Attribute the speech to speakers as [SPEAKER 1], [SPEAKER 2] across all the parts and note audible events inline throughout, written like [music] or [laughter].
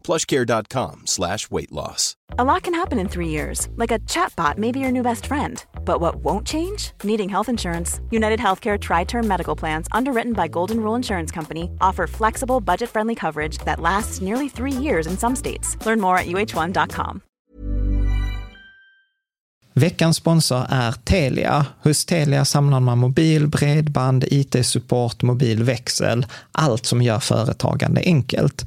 [SPEAKER 1] plushcare.com slash weight loss.
[SPEAKER 2] A lot can happen in three years, like a chatbot may be your new best friend. But what won't change? Needing health insurance. United Healthcare Tri Term Medical Plans, underwritten by Golden Rule Insurance Company, offer flexible, budget friendly coverage that lasts nearly three years in some states. Learn more at uh1.com.
[SPEAKER 3] Veckans sponsor är Telia. Hos Telia samlar man mobil, bredband, IT-support, mobilväxel, allt som gör företagande enkelt.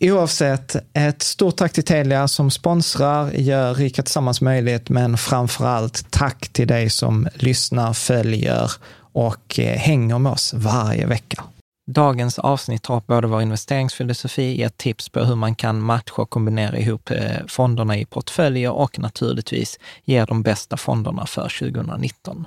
[SPEAKER 3] Oavsett, ett stort tack till Telia som sponsrar, gör Rika Tillsammans möjligt, men framför allt tack till dig som lyssnar, följer och eh, hänger med oss varje vecka. Dagens avsnitt har både vår investeringsfilosofi, gett tips på hur man kan matcha och kombinera ihop eh, fonderna i portföljer och naturligtvis ge de bästa fonderna för 2019.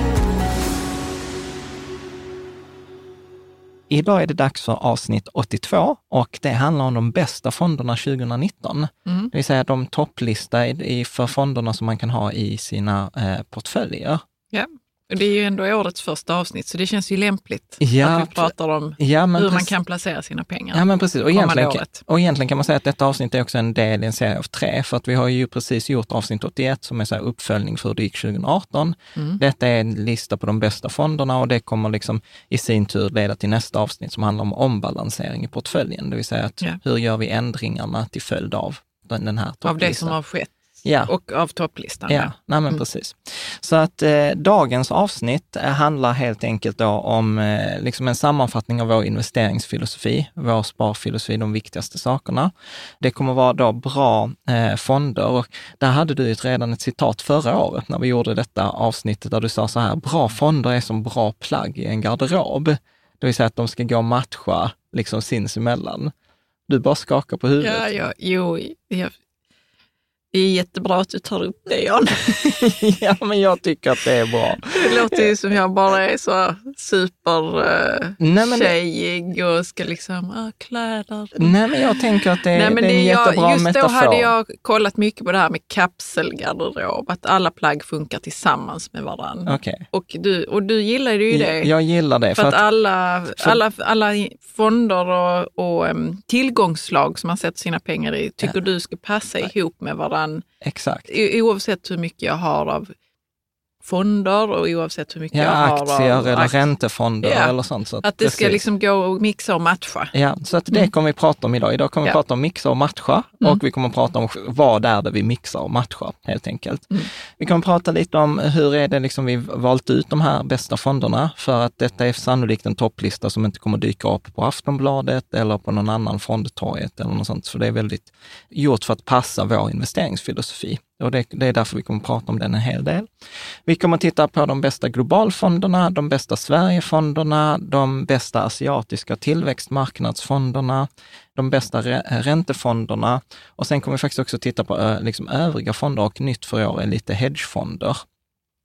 [SPEAKER 3] Idag är det dags för avsnitt 82 och det handlar om de bästa fonderna 2019. Mm. Det vill säga de topplista för fonderna som man kan ha i sina eh, portföljer.
[SPEAKER 4] Ja, det är ju ändå årets första avsnitt, så det känns ju lämpligt ja, att vi pratar om ja, hur man kan placera sina pengar
[SPEAKER 3] Ja, men precis. Och egentligen, och egentligen kan man säga att detta avsnitt är också en del i en serie av tre, för att vi har ju precis gjort avsnitt 81 som är så uppföljning för hur det gick 2018. Mm. Detta är en lista på de bästa fonderna och det kommer liksom i sin tur leda till nästa avsnitt som handlar om ombalansering i portföljen, det vill säga att ja. hur gör vi ändringarna till följd av den här
[SPEAKER 4] Av det som har skett
[SPEAKER 3] Ja.
[SPEAKER 4] Och av topplistan.
[SPEAKER 3] Ja. Nej, men mm. precis. Så att eh, dagens avsnitt eh, handlar helt enkelt då om eh, liksom en sammanfattning av vår investeringsfilosofi, vår sparfilosofi, de viktigaste sakerna. Det kommer vara då bra eh, fonder och där hade du redan ett citat förra året när vi gjorde detta avsnittet där du sa så här, bra fonder är som bra plagg i en garderob. Det vill säga att de ska gå och matcha liksom sinsemellan. Du bara skakar på huvudet.
[SPEAKER 4] Ja, ja jo, jag, det är jättebra att du tar upp det, Jan. [laughs]
[SPEAKER 3] ja, men jag tycker att det är bra.
[SPEAKER 4] Det låter ju som jag bara är så super uh, tjejig och ska liksom, ah, kläder.
[SPEAKER 3] Nej, men jag tänker att det, Nej, men det är en jättebra
[SPEAKER 4] jag, just
[SPEAKER 3] metafor.
[SPEAKER 4] Just då hade jag kollat mycket på det här med kapselgarderob, att alla plagg funkar tillsammans med varandra.
[SPEAKER 3] Okay.
[SPEAKER 4] Och, du, och du gillar ju det.
[SPEAKER 3] Jag gillar det.
[SPEAKER 4] För, för att, att, alla, för... alla, alla fonder och, och um, tillgångslag som man sätter sina pengar i tycker ja. du ska passa ihop med varandra varandra.
[SPEAKER 3] Exakt.
[SPEAKER 4] Oavsett hur mycket jag har av fonder och oavsett hur mycket
[SPEAKER 3] ja,
[SPEAKER 4] jag har.
[SPEAKER 3] Aktier eller aktier. räntefonder ja. eller sånt. Så
[SPEAKER 4] att, att det precis. ska liksom gå och mixa och matcha.
[SPEAKER 3] Ja, så att det mm. kommer vi prata om idag. Idag kommer vi ja. prata om mixa och matcha mm. och vi kommer prata om vad är det vi mixar och matchar helt enkelt. Mm. Vi kommer prata lite om hur är det liksom vi valt ut de här bästa fonderna för att detta är sannolikt en topplista som inte kommer dyka upp på Aftonbladet eller på någon annan fondtorget eller något sånt. Så det är väldigt gjort för att passa vår investeringsfilosofi. Och det, det, är därför vi kommer att prata om den en hel del. Vi kommer att titta på de bästa globalfonderna, de bästa Sverigefonderna, de bästa asiatiska tillväxtmarknadsfonderna, de bästa räntefonderna och sen kommer vi faktiskt också titta på eh, liksom, övriga fonder och nytt för i år är lite hedgefonder.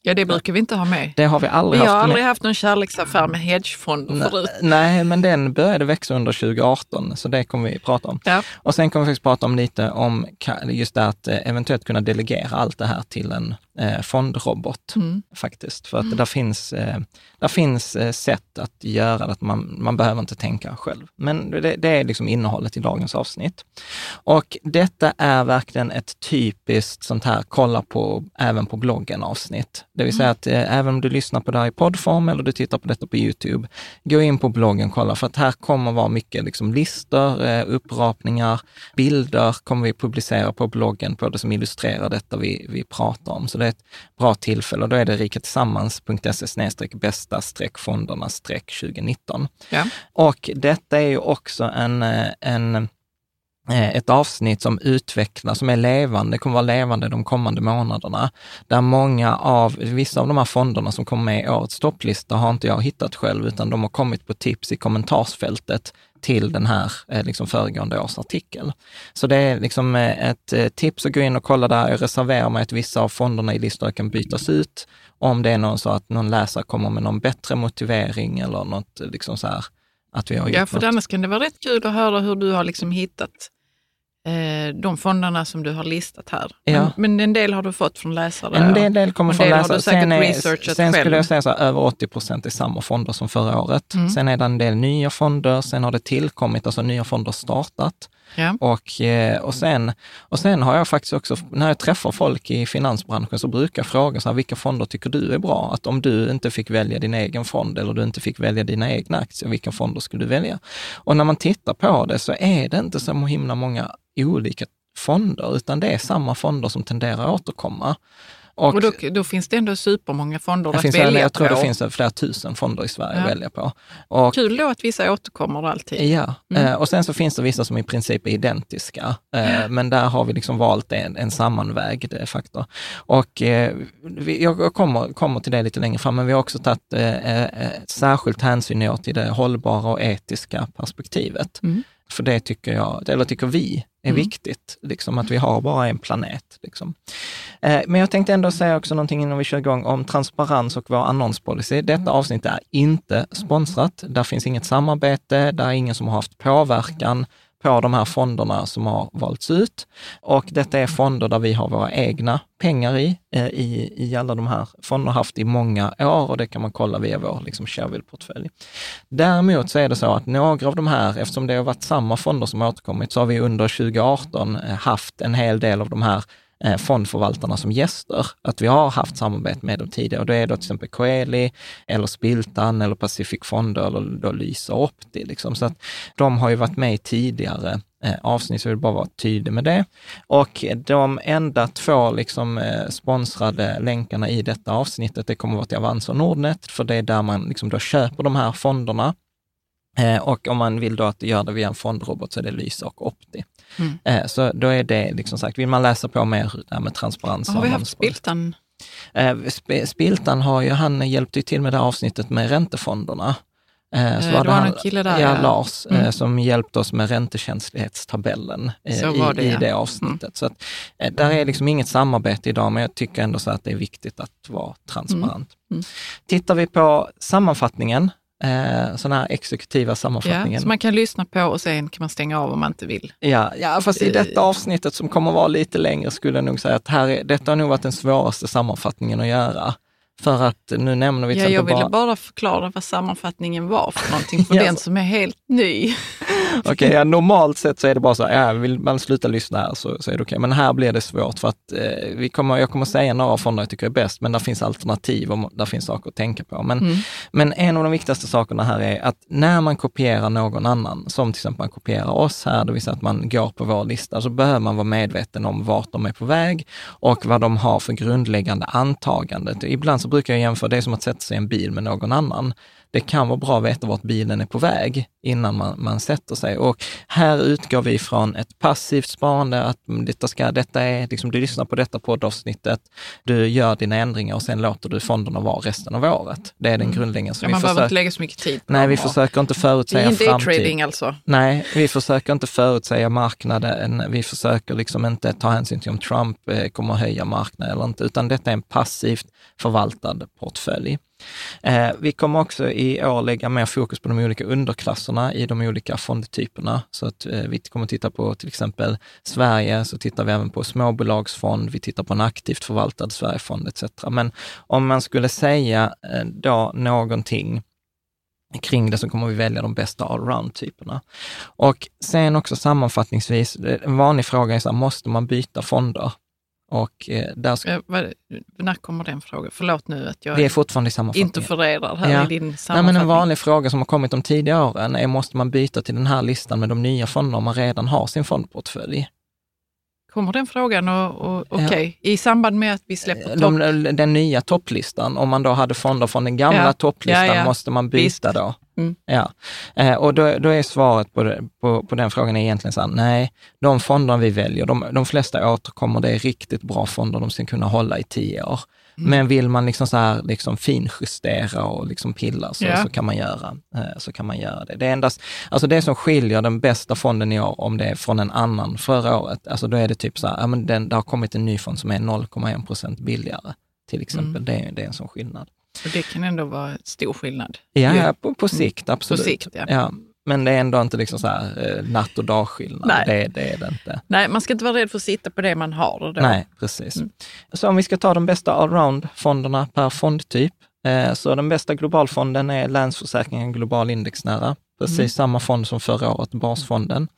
[SPEAKER 4] Ja, det brukar vi inte ha med.
[SPEAKER 3] Det har vi aldrig vi
[SPEAKER 4] haft.
[SPEAKER 3] Vi
[SPEAKER 4] har aldrig med. haft någon kärleksaffär med hedgefonder
[SPEAKER 3] nej,
[SPEAKER 4] förut.
[SPEAKER 3] Nej, men den började växa under 2018, så det kommer vi prata om.
[SPEAKER 4] Ja.
[SPEAKER 3] Och sen kommer vi faktiskt prata om lite om just det att eh, eventuellt kunna delegera allt det här till en eh, fondrobot mm. faktiskt. För att mm. där finns, eh, där finns eh, sätt att göra det, att man, man behöver inte tänka själv. Men det, det, är liksom innehållet i dagens avsnitt. Och detta är verkligen ett typiskt sånt här kolla på, även på bloggen avsnitt. Det vill säga mm. att eh, även om du lyssnar på det här i poddform eller du tittar på detta på Youtube, gå in på bloggen och kolla för att här kommer vara mycket liksom listor, eh, upprapningar, bilder kommer vi publicera på bloggen på det som illustrerar detta vi, vi pratar om. Så det är ett bra tillfälle och då är det rikatillsammans.se bästa fonderna 2019.
[SPEAKER 4] Ja.
[SPEAKER 3] Och detta är ju också en, en ett avsnitt som utvecklas, som är levande, kommer vara levande de kommande månaderna. Där många av, vissa av de här fonderna som kommer med i årets topplista har inte jag hittat själv, utan de har kommit på tips i kommentarsfältet till den här eh, liksom föregående års artikel. Så det är liksom eh, ett eh, tips att gå in och kolla där. Jag reserverar mig att vissa av fonderna i listor kan bytas ut om det är någon så att någon läsare kommer med någon bättre motivering eller något liksom så här att vi har
[SPEAKER 4] Ja, för annars kan det vara rätt kul att höra hur du har liksom hittat Eh, de fonderna som du har listat här.
[SPEAKER 3] Ja.
[SPEAKER 4] Men, en del har du fått från läsare?
[SPEAKER 3] En del, del kommer från läsare.
[SPEAKER 4] Sen, är,
[SPEAKER 3] sen skulle jag säga så här, över 80 procent är samma fonder som förra året. Mm. Sen är det en del nya fonder, sen har det tillkommit, alltså nya fonder startat.
[SPEAKER 4] Ja.
[SPEAKER 3] Och, eh, och, sen, och sen har jag faktiskt också, när jag träffar folk i finansbranschen så brukar jag fråga så här, vilka fonder tycker du är bra? Att om du inte fick välja din egen fond eller du inte fick välja dina egna aktier, vilka fonder skulle du välja? Och när man tittar på det så är det inte så himla många olika fonder, utan det är samma fonder som tenderar att återkomma.
[SPEAKER 4] Och, och då, då, finns det ändå supermånga fonder att välja
[SPEAKER 3] Jag tror
[SPEAKER 4] på.
[SPEAKER 3] det finns flera tusen fonder i Sverige ja. att välja på.
[SPEAKER 4] Och, Kul då att vissa återkommer alltid.
[SPEAKER 3] Ja, mm. Eh, och sen så finns det vissa som i princip är identiska, eh, men där har vi liksom valt en, en sammanvägd eh, faktor. Och jag kommer, kommer till det lite längre fram, men vi har också tagit särskilt hänsyn till det hållbara och etiska perspektivet.
[SPEAKER 4] Mm.
[SPEAKER 3] För det tycker jag, eller tycker vi, är mm. viktigt, liksom, att vi har bara en planet. Liksom. Eh, men jag tänkte ändå säga också någonting innan vi kör igång om transparens och vår annonspolicy. Detta avsnitt är inte sponsrat. Där finns inget samarbete, där är ingen som har haft påverkan på de här fonderna som har valts ut. Och detta är fonder där vi har våra egna pengar i, eh, i, i alla de här fonderna haft i många år och det kan man kolla via vår liksom, Shareville-portfölj. Däremot så är det så att några av de här, eftersom det har varit samma fonder som har återkommit, så har vi under 2018 eh, haft en hel del av de här Eh, fondförvaltarna som gäster, att vi har haft samarbete med dem tidigare. Och då är det till exempel Coeli, eller Spiltan, eller Pacific Fonder, eller då Lysa Opti. Liksom. Så att de har ju varit med i tidigare eh, avsnitt, så jag vill bara vara tydlig med det. Och de enda två liksom, eh, sponsrade länkarna i detta avsnittet, det kommer att vara till Avanza och Nordnet, för det är där man liksom då köper de här fonderna. Eh, och om man vill då att göra det via en fondrobot så är det Lysa och Opti. Mm. Eh, så då är det liksom sagt, vill man läsa på mer där med transparens.
[SPEAKER 4] Har vi haft Spiltan?
[SPEAKER 3] Eh, Spiltan har ju, han hjälpte ju till med det avsnittet med räntefonderna.
[SPEAKER 4] Eh, så var det var en kille där,
[SPEAKER 3] ja, Lars, mm. som hjälpte oss med räntekänslighetstabellen i, det, i det avsnittet. Mm. Så att, där är liksom inget samarbete idag, men jag tycker ändå så att det är viktigt att vara transparent. Mm. mm. Tittar vi på sammanfattningen eh, sådana här exekutiva sammanfattningen. Ja,
[SPEAKER 4] så man kan lyssna på och sen kan man stänga av om man inte vill.
[SPEAKER 3] Ja, ja fast i detta avsnittet som kommer vara lite längre skulle jag nog säga att här är, detta har nog varit den svåraste sammanfattningen att göra. För att nu nämner vi
[SPEAKER 4] till
[SPEAKER 3] ja,
[SPEAKER 4] Jag ville bara... bara förklara vad sammanfattningen var för någonting, för [laughs] ja, den som är helt ny. [laughs]
[SPEAKER 3] Okej, okay, ja, normalt sett så är det bara så, ja, vill man sluta lyssna här så, så är det okej. Okay. Men här blir det svårt för att eh, vi kommer, jag kommer säga några fonder jag tycker är bäst, men där finns alternativ och där finns saker att tänka på. Men, mm. men en av de viktigaste sakerna här är att när man kopierar någon annan, som till exempel man kopierar oss här, det vill säga att man går på vår lista, så behöver man vara medveten om vart de är på väg och vad de har för grundläggande antagande. Ibland så brukar jag jämföra, det som att sätta sig i en bil med någon annan det kan vara bra att veta vart bilen är på väg innan man, man sätter sig. Och här utgår vi från ett passivt sparande, att detta, ska, detta är, liksom, du lyssnar på detta poddavsnittet, du gör dina ändringar och sen låter du fonderna vara resten av året. Det är den mm. grundläggande.
[SPEAKER 4] Ja, man behöver inte lägga så mycket tid
[SPEAKER 3] på Nej, vi försöker inte förutsäga framtid. Det är
[SPEAKER 4] inte trading alltså?
[SPEAKER 3] Nej, vi försöker inte förutsäga marknaden. Vi försöker liksom inte ta hänsyn till om Trump eh, kommer att höja marknaden eller inte, utan detta är en passivt förvaltad portfölj. Eh, vi kommer också i år lägga mer fokus på de olika underklasserna i de olika fondtyperna. Så att eh, vi kommer titta på till exempel Sverige, så tittar vi även på småbolagsfond, vi tittar på en aktivt förvaltad Sverigefond etc. Men om man skulle säga eh, då någonting kring det så kommer vi välja de bästa allround-typerna. Och sen också sammanfattningsvis, eh, en vanlig fråga är så här, måste man byta fonder? Och eh, där ska...
[SPEAKER 4] När kommer den frågan? Förlåt nu att jag
[SPEAKER 3] Vi är fortfarande i
[SPEAKER 4] interfererar här ja. i din sammanfattning.
[SPEAKER 3] Nej, men en vanlig fråga som har kommit de tidigare åren är, måste man byta till den här listan med de nya fonderna om man redan har sin fondportfölj?
[SPEAKER 4] Kommer den frågan och, och okej, okay. ja. i samband med att vi släpper
[SPEAKER 3] topp... De, den nya topplistan, om man då hade fonder från den gamla ja. topplistan, ja, måste man byta Visst. då? Mm. Ja, eh, och då, då, är svaret på, det, på, på, den frågan egentligen så här, nej, de fonder vi väljer, de, de flesta återkommer, det är riktigt bra fonder, de ska kunna hålla i tio år. Mm. Men vill man liksom så här liksom finjustera och liksom pilla så, yeah. så, kan man göra, eh, så kan man göra det. Det är endast, alltså det som skiljer den bästa fonden i år, om det är från en annan förra året, alltså då är det typ så här, ja men den, det har kommit en ny fond som är 0,1 procent billigare till exempel. Mm. Det, det är en sån skillnad.
[SPEAKER 4] Och det kan ändå vara stor skillnad?
[SPEAKER 3] Ja, på, på sikt absolut.
[SPEAKER 4] På sikt,
[SPEAKER 3] ja. ja. Men det är ändå inte liksom så här, eh, natt och dagskillnad. Nej. Det, det är det inte.
[SPEAKER 4] Nej, man ska inte vara rädd för att sitta på det man har. Då.
[SPEAKER 3] Nej, precis. Mm. Så om vi ska ta de bästa allround-fonderna per fondtyp, eh, så den bästa globalfonden är Länsförsäkringen Global Indexnära. Precis mm. samma fond som förra året, Basfonden.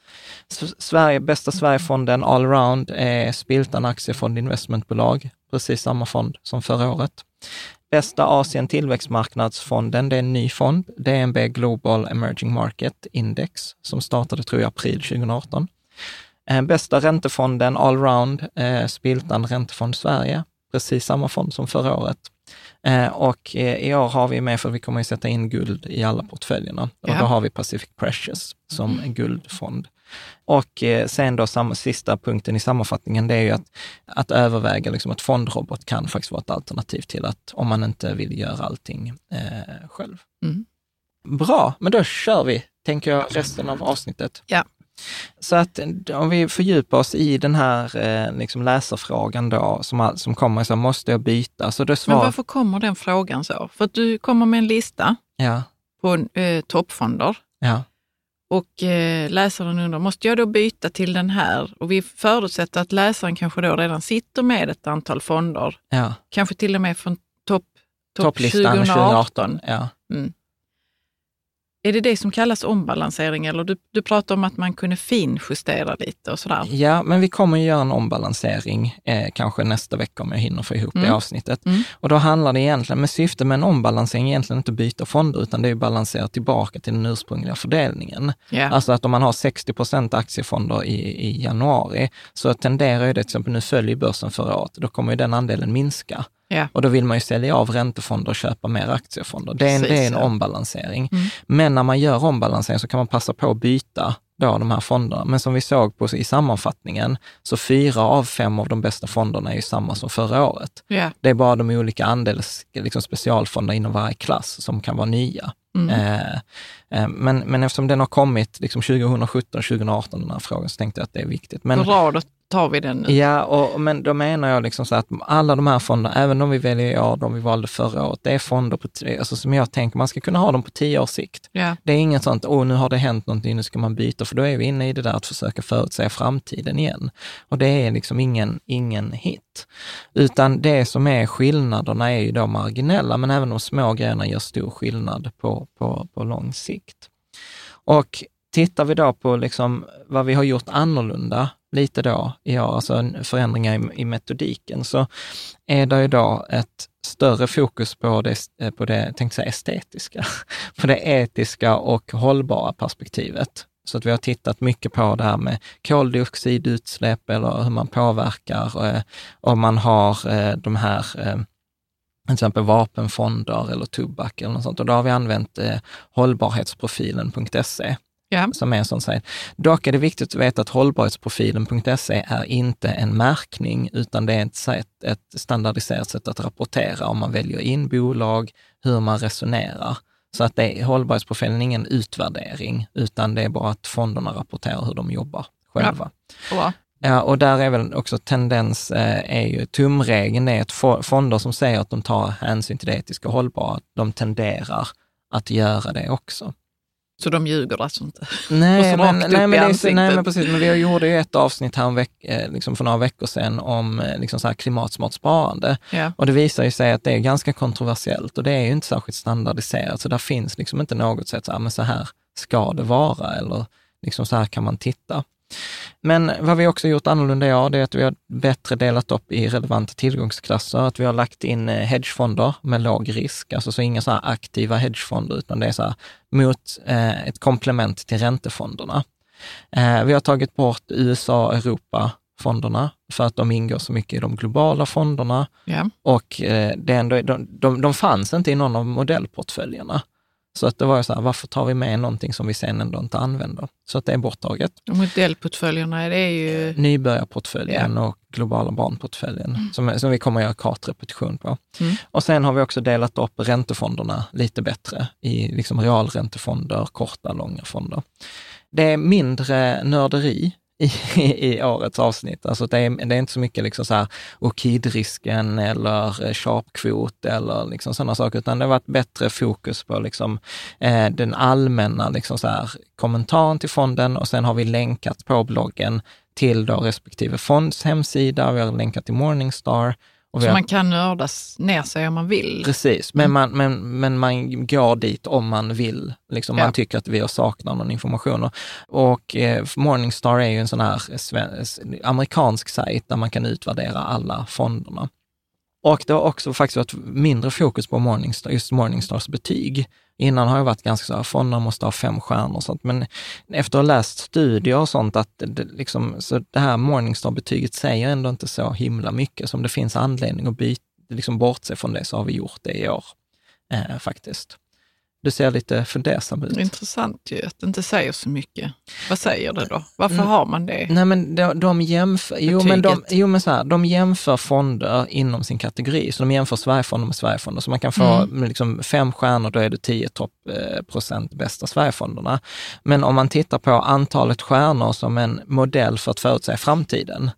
[SPEAKER 3] Sverige, bästa Sverigefonden allround är Spiltan Aktiefond Investmentbolag. Precis samma fond som förra året. Bästa Asien tillväxtmarknadsfonden, det är en ny fond, DNB Global Emerging Market Index, som startade, tror jag, april 2018. Eh, bästa räntefonden allround, eh, Spiltan Räntefond Sverige, precis samma fond som förra året. Eh, och eh, i år har vi med, för vi kommer att sätta in guld i alla portföljerna, och ja. då har vi Pacific Precious som mm. guldfond. Och eh, sen då samma, sista punkten i sammanfattningen, det är ju att, att överväga liksom att fondrobot kan faktiskt vara ett alternativ till att, om man inte vill göra allting eh, själv. Mm. Bra, men då kör vi, tänker jag, resten av avsnittet.
[SPEAKER 4] Ja.
[SPEAKER 3] Så att om vi fördjupar oss i den här eh, liksom läsarfrågan då, som, som kommer, så måste jag byta? Så det svar...
[SPEAKER 4] Men varför kommer den frågan så? För att du kommer med en lista
[SPEAKER 3] ja.
[SPEAKER 4] på eh, toppfonder.
[SPEAKER 3] Ja.
[SPEAKER 4] Och eh, läsaren undrar, måste jag då byta till den här? Och vi förutsätter att läsaren kanske då redan sitter med ett antal fonder.
[SPEAKER 3] Ja.
[SPEAKER 4] Kanske till och med från topp top
[SPEAKER 3] Topplistan 2018. 2018 ja. Mm.
[SPEAKER 4] Är det det som kallas ombalansering eller du, du pratar om att man kunde finjustera lite och sådär?
[SPEAKER 3] Ja, men vi kommer att göra en ombalansering eh, kanske nästa vecka om jag hinner få ihop mm. det avsnittet. Mm. Och då handlar det egentligen, med syfte med en ombalansering egentligen inte att byta fonder, utan det är att balansera tillbaka till den ursprungliga fördelningen. Yeah. Alltså att om man har 60 procent aktiefonder i, i januari, så tenderar det, till exempel nu följer börsen förra året, då kommer ju den andelen minska.
[SPEAKER 4] Ja.
[SPEAKER 3] Och då vill man ju sälja av räntefonder och köpa mer aktiefonder. Det är en, Precis, det är en ja. ombalansering. Mm. Men när man gör ombalansering så kan man passa på att byta då de här fonderna. Men som vi såg på i sammanfattningen, så fyra av fem av de bästa fonderna är ju samma som förra året.
[SPEAKER 4] Yeah.
[SPEAKER 3] Det är bara de olika andels, liksom specialfonder inom varje klass som kan vara nya. Mm. Eh, eh, men, men eftersom den har kommit liksom 2017, 2018, den här frågan, så tänkte jag att det är viktigt. Men,
[SPEAKER 4] Bra, då tar vi den nu.
[SPEAKER 3] Ja, och, men då menar jag liksom så att alla de här fonderna, även om vi väljer i år, de vi valde förra året, det är fonder på, alltså som jag tänker, man ska kunna ha dem på tio års sikt.
[SPEAKER 4] Ja.
[SPEAKER 3] Det är inget sånt, åh nu har det hänt någonting, nu ska man byta, för då är vi inne i det där att försöka förutsäga framtiden igen. Och det är liksom ingen, ingen hit. Utan det som är skillnaderna är ju då marginella, men även de små grejerna gör stor skillnad på, på, på lång sikt. Och tittar vi då på liksom vad vi har gjort annorlunda lite då i år, alltså förändringar i, i metodiken, så är det ju då ett större fokus på det, eh, på det tänkte säga estetiska, [laughs] på det etiska och hållbara perspektivet. Så att vi har tittat mycket på det här med koldioxidutsläpp eller hur man påverkar, eh, om man har eh, de här eh, till exempel vapenfonder eller tobak eller något sånt. Och då har vi använt eh, hållbarhetsprofilen.se
[SPEAKER 4] ja.
[SPEAKER 3] som är en sån sajt. Dock är det viktigt att veta att hållbarhetsprofilen.se är inte en märkning, utan det är ett, sätt, ett standardiserat sätt att rapportera om man väljer in bolag, hur man resonerar. Så att det, hållbarhetsprofilen är ingen utvärdering, utan det är bara att fonderna rapporterar hur de jobbar själva.
[SPEAKER 4] Ja.
[SPEAKER 3] Ja, och där är väl också tendens, eh, är ju tumregeln är att fonder som säger att de tar hänsyn till det etiska och hållbara, de tenderar att göra det också.
[SPEAKER 4] Så de ljuger alltså inte?
[SPEAKER 3] Nej, men, nej, men, det, nej men precis. Men vi gjorde ju ett avsnitt här veck, eh, liksom för några veckor sedan om eh, liksom så här klimatsmart sparande.
[SPEAKER 4] Ja.
[SPEAKER 3] Och det visar ju sig att det är ganska kontroversiellt och det är ju inte särskilt standardiserat. Så där finns liksom inte något sätt, så här, men så här ska det vara eller liksom så här kan man titta. Men vad vi också gjort annorlunda i år, det är att vi har bättre delat upp i relevanta tillgångsklasser, att vi har lagt in eh, hedgefonder med låg risk, alltså så inga så här aktiva hedgefonder, utan det är så här mot eh, ett komplement till räntefonderna. Eh, vi har tagit bort USA och Europa-fonderna för att de ingår så mycket i de globala fonderna.
[SPEAKER 4] Ja.
[SPEAKER 3] Och eh, det ändå, de, de, de fanns inte i någon av modellportföljerna. Så att det var så här, varför tar vi med någonting som vi sen ändå inte använder? Så att det är borttaget.
[SPEAKER 4] Och modellportföljerna, det är ju...
[SPEAKER 3] Nybörjarportföljen ja. och globala barnportföljen, mm. som, som vi kommer att göra kartrepetition på. Mm. Och sen har vi också delat upp räntefonderna lite bättre i liksom realräntefonder, korta, långa fonder. Det är mindre nörderi i, i årets avsnitt. Alltså det är, det är inte så mycket liksom så här okidrisken eller eh, sharpkvot eller liksom sådana saker, utan det har varit bättre fokus på liksom, eh, den allmänna liksom så här, kommentaren till fonden och sen har vi länkat på bloggen till då respektive fonds hemsida. Vi har länkat till Morningstar
[SPEAKER 4] så har, man kan nördas ner sig om man vill?
[SPEAKER 3] Precis, men, mm. man, men, men man går dit om man vill. Liksom, ja. Man tycker att vi har saknar någon information. Och eh, Morningstar är ju en sån här amerikansk sajt där man kan utvärdera alla fonderna. Och det har också faktiskt varit mindre fokus på Morningstar, just Morningstars betyg. Innan har jag varit ganska så här, fonderna måste ha fem stjärnor och sånt, men efter att ha läst studier och sånt, att det, liksom, så det här Morningstar-betyget säger ändå inte så himla mycket. Så om det finns anledning att byta, liksom bortse från det så har vi gjort det i år, eh, faktiskt. Du ser lite fundersam ut.
[SPEAKER 4] Intressant ju att det inte säger så mycket. Vad säger det då? Varför mm. har man det?
[SPEAKER 3] Nej, men de, de jämför, jo, men de, jo, men så här, de jämför fonder inom sin kategori. Så de jämför Sverigefonder med Sverigefonder. Så man kan få mm. liksom, fem stjärnor, då är det 10 topp eh, procent bästa Sverigefonderna. Men om man tittar på antalet stjärnor som en modell för att förutsäga framtiden,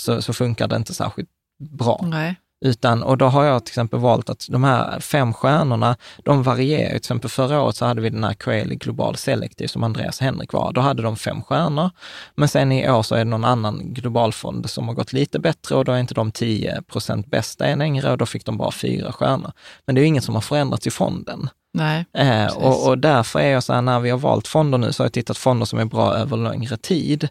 [SPEAKER 3] så, så funkar det inte särskilt bra.
[SPEAKER 4] Nej.
[SPEAKER 3] Utan, och då har jag till exempel valt att de här fem stjärnorna, de varierar. Till exempel förra året så hade vi den här Coeli Global Selective som Andreas Henrik var. Då hade de fem stjärnor. Men sen i år så är det någon annan globalfond som har gått lite bättre och då är inte de 10 procent bästa längre och då fick de bara fyra stjärnor. Men det är ju inget som har förändrats i fonden.
[SPEAKER 4] Nej,
[SPEAKER 3] eh, och, och, därför är jag så här, när vi har valt fonder nu, så har jag tittat fonder som är bra över längre tid.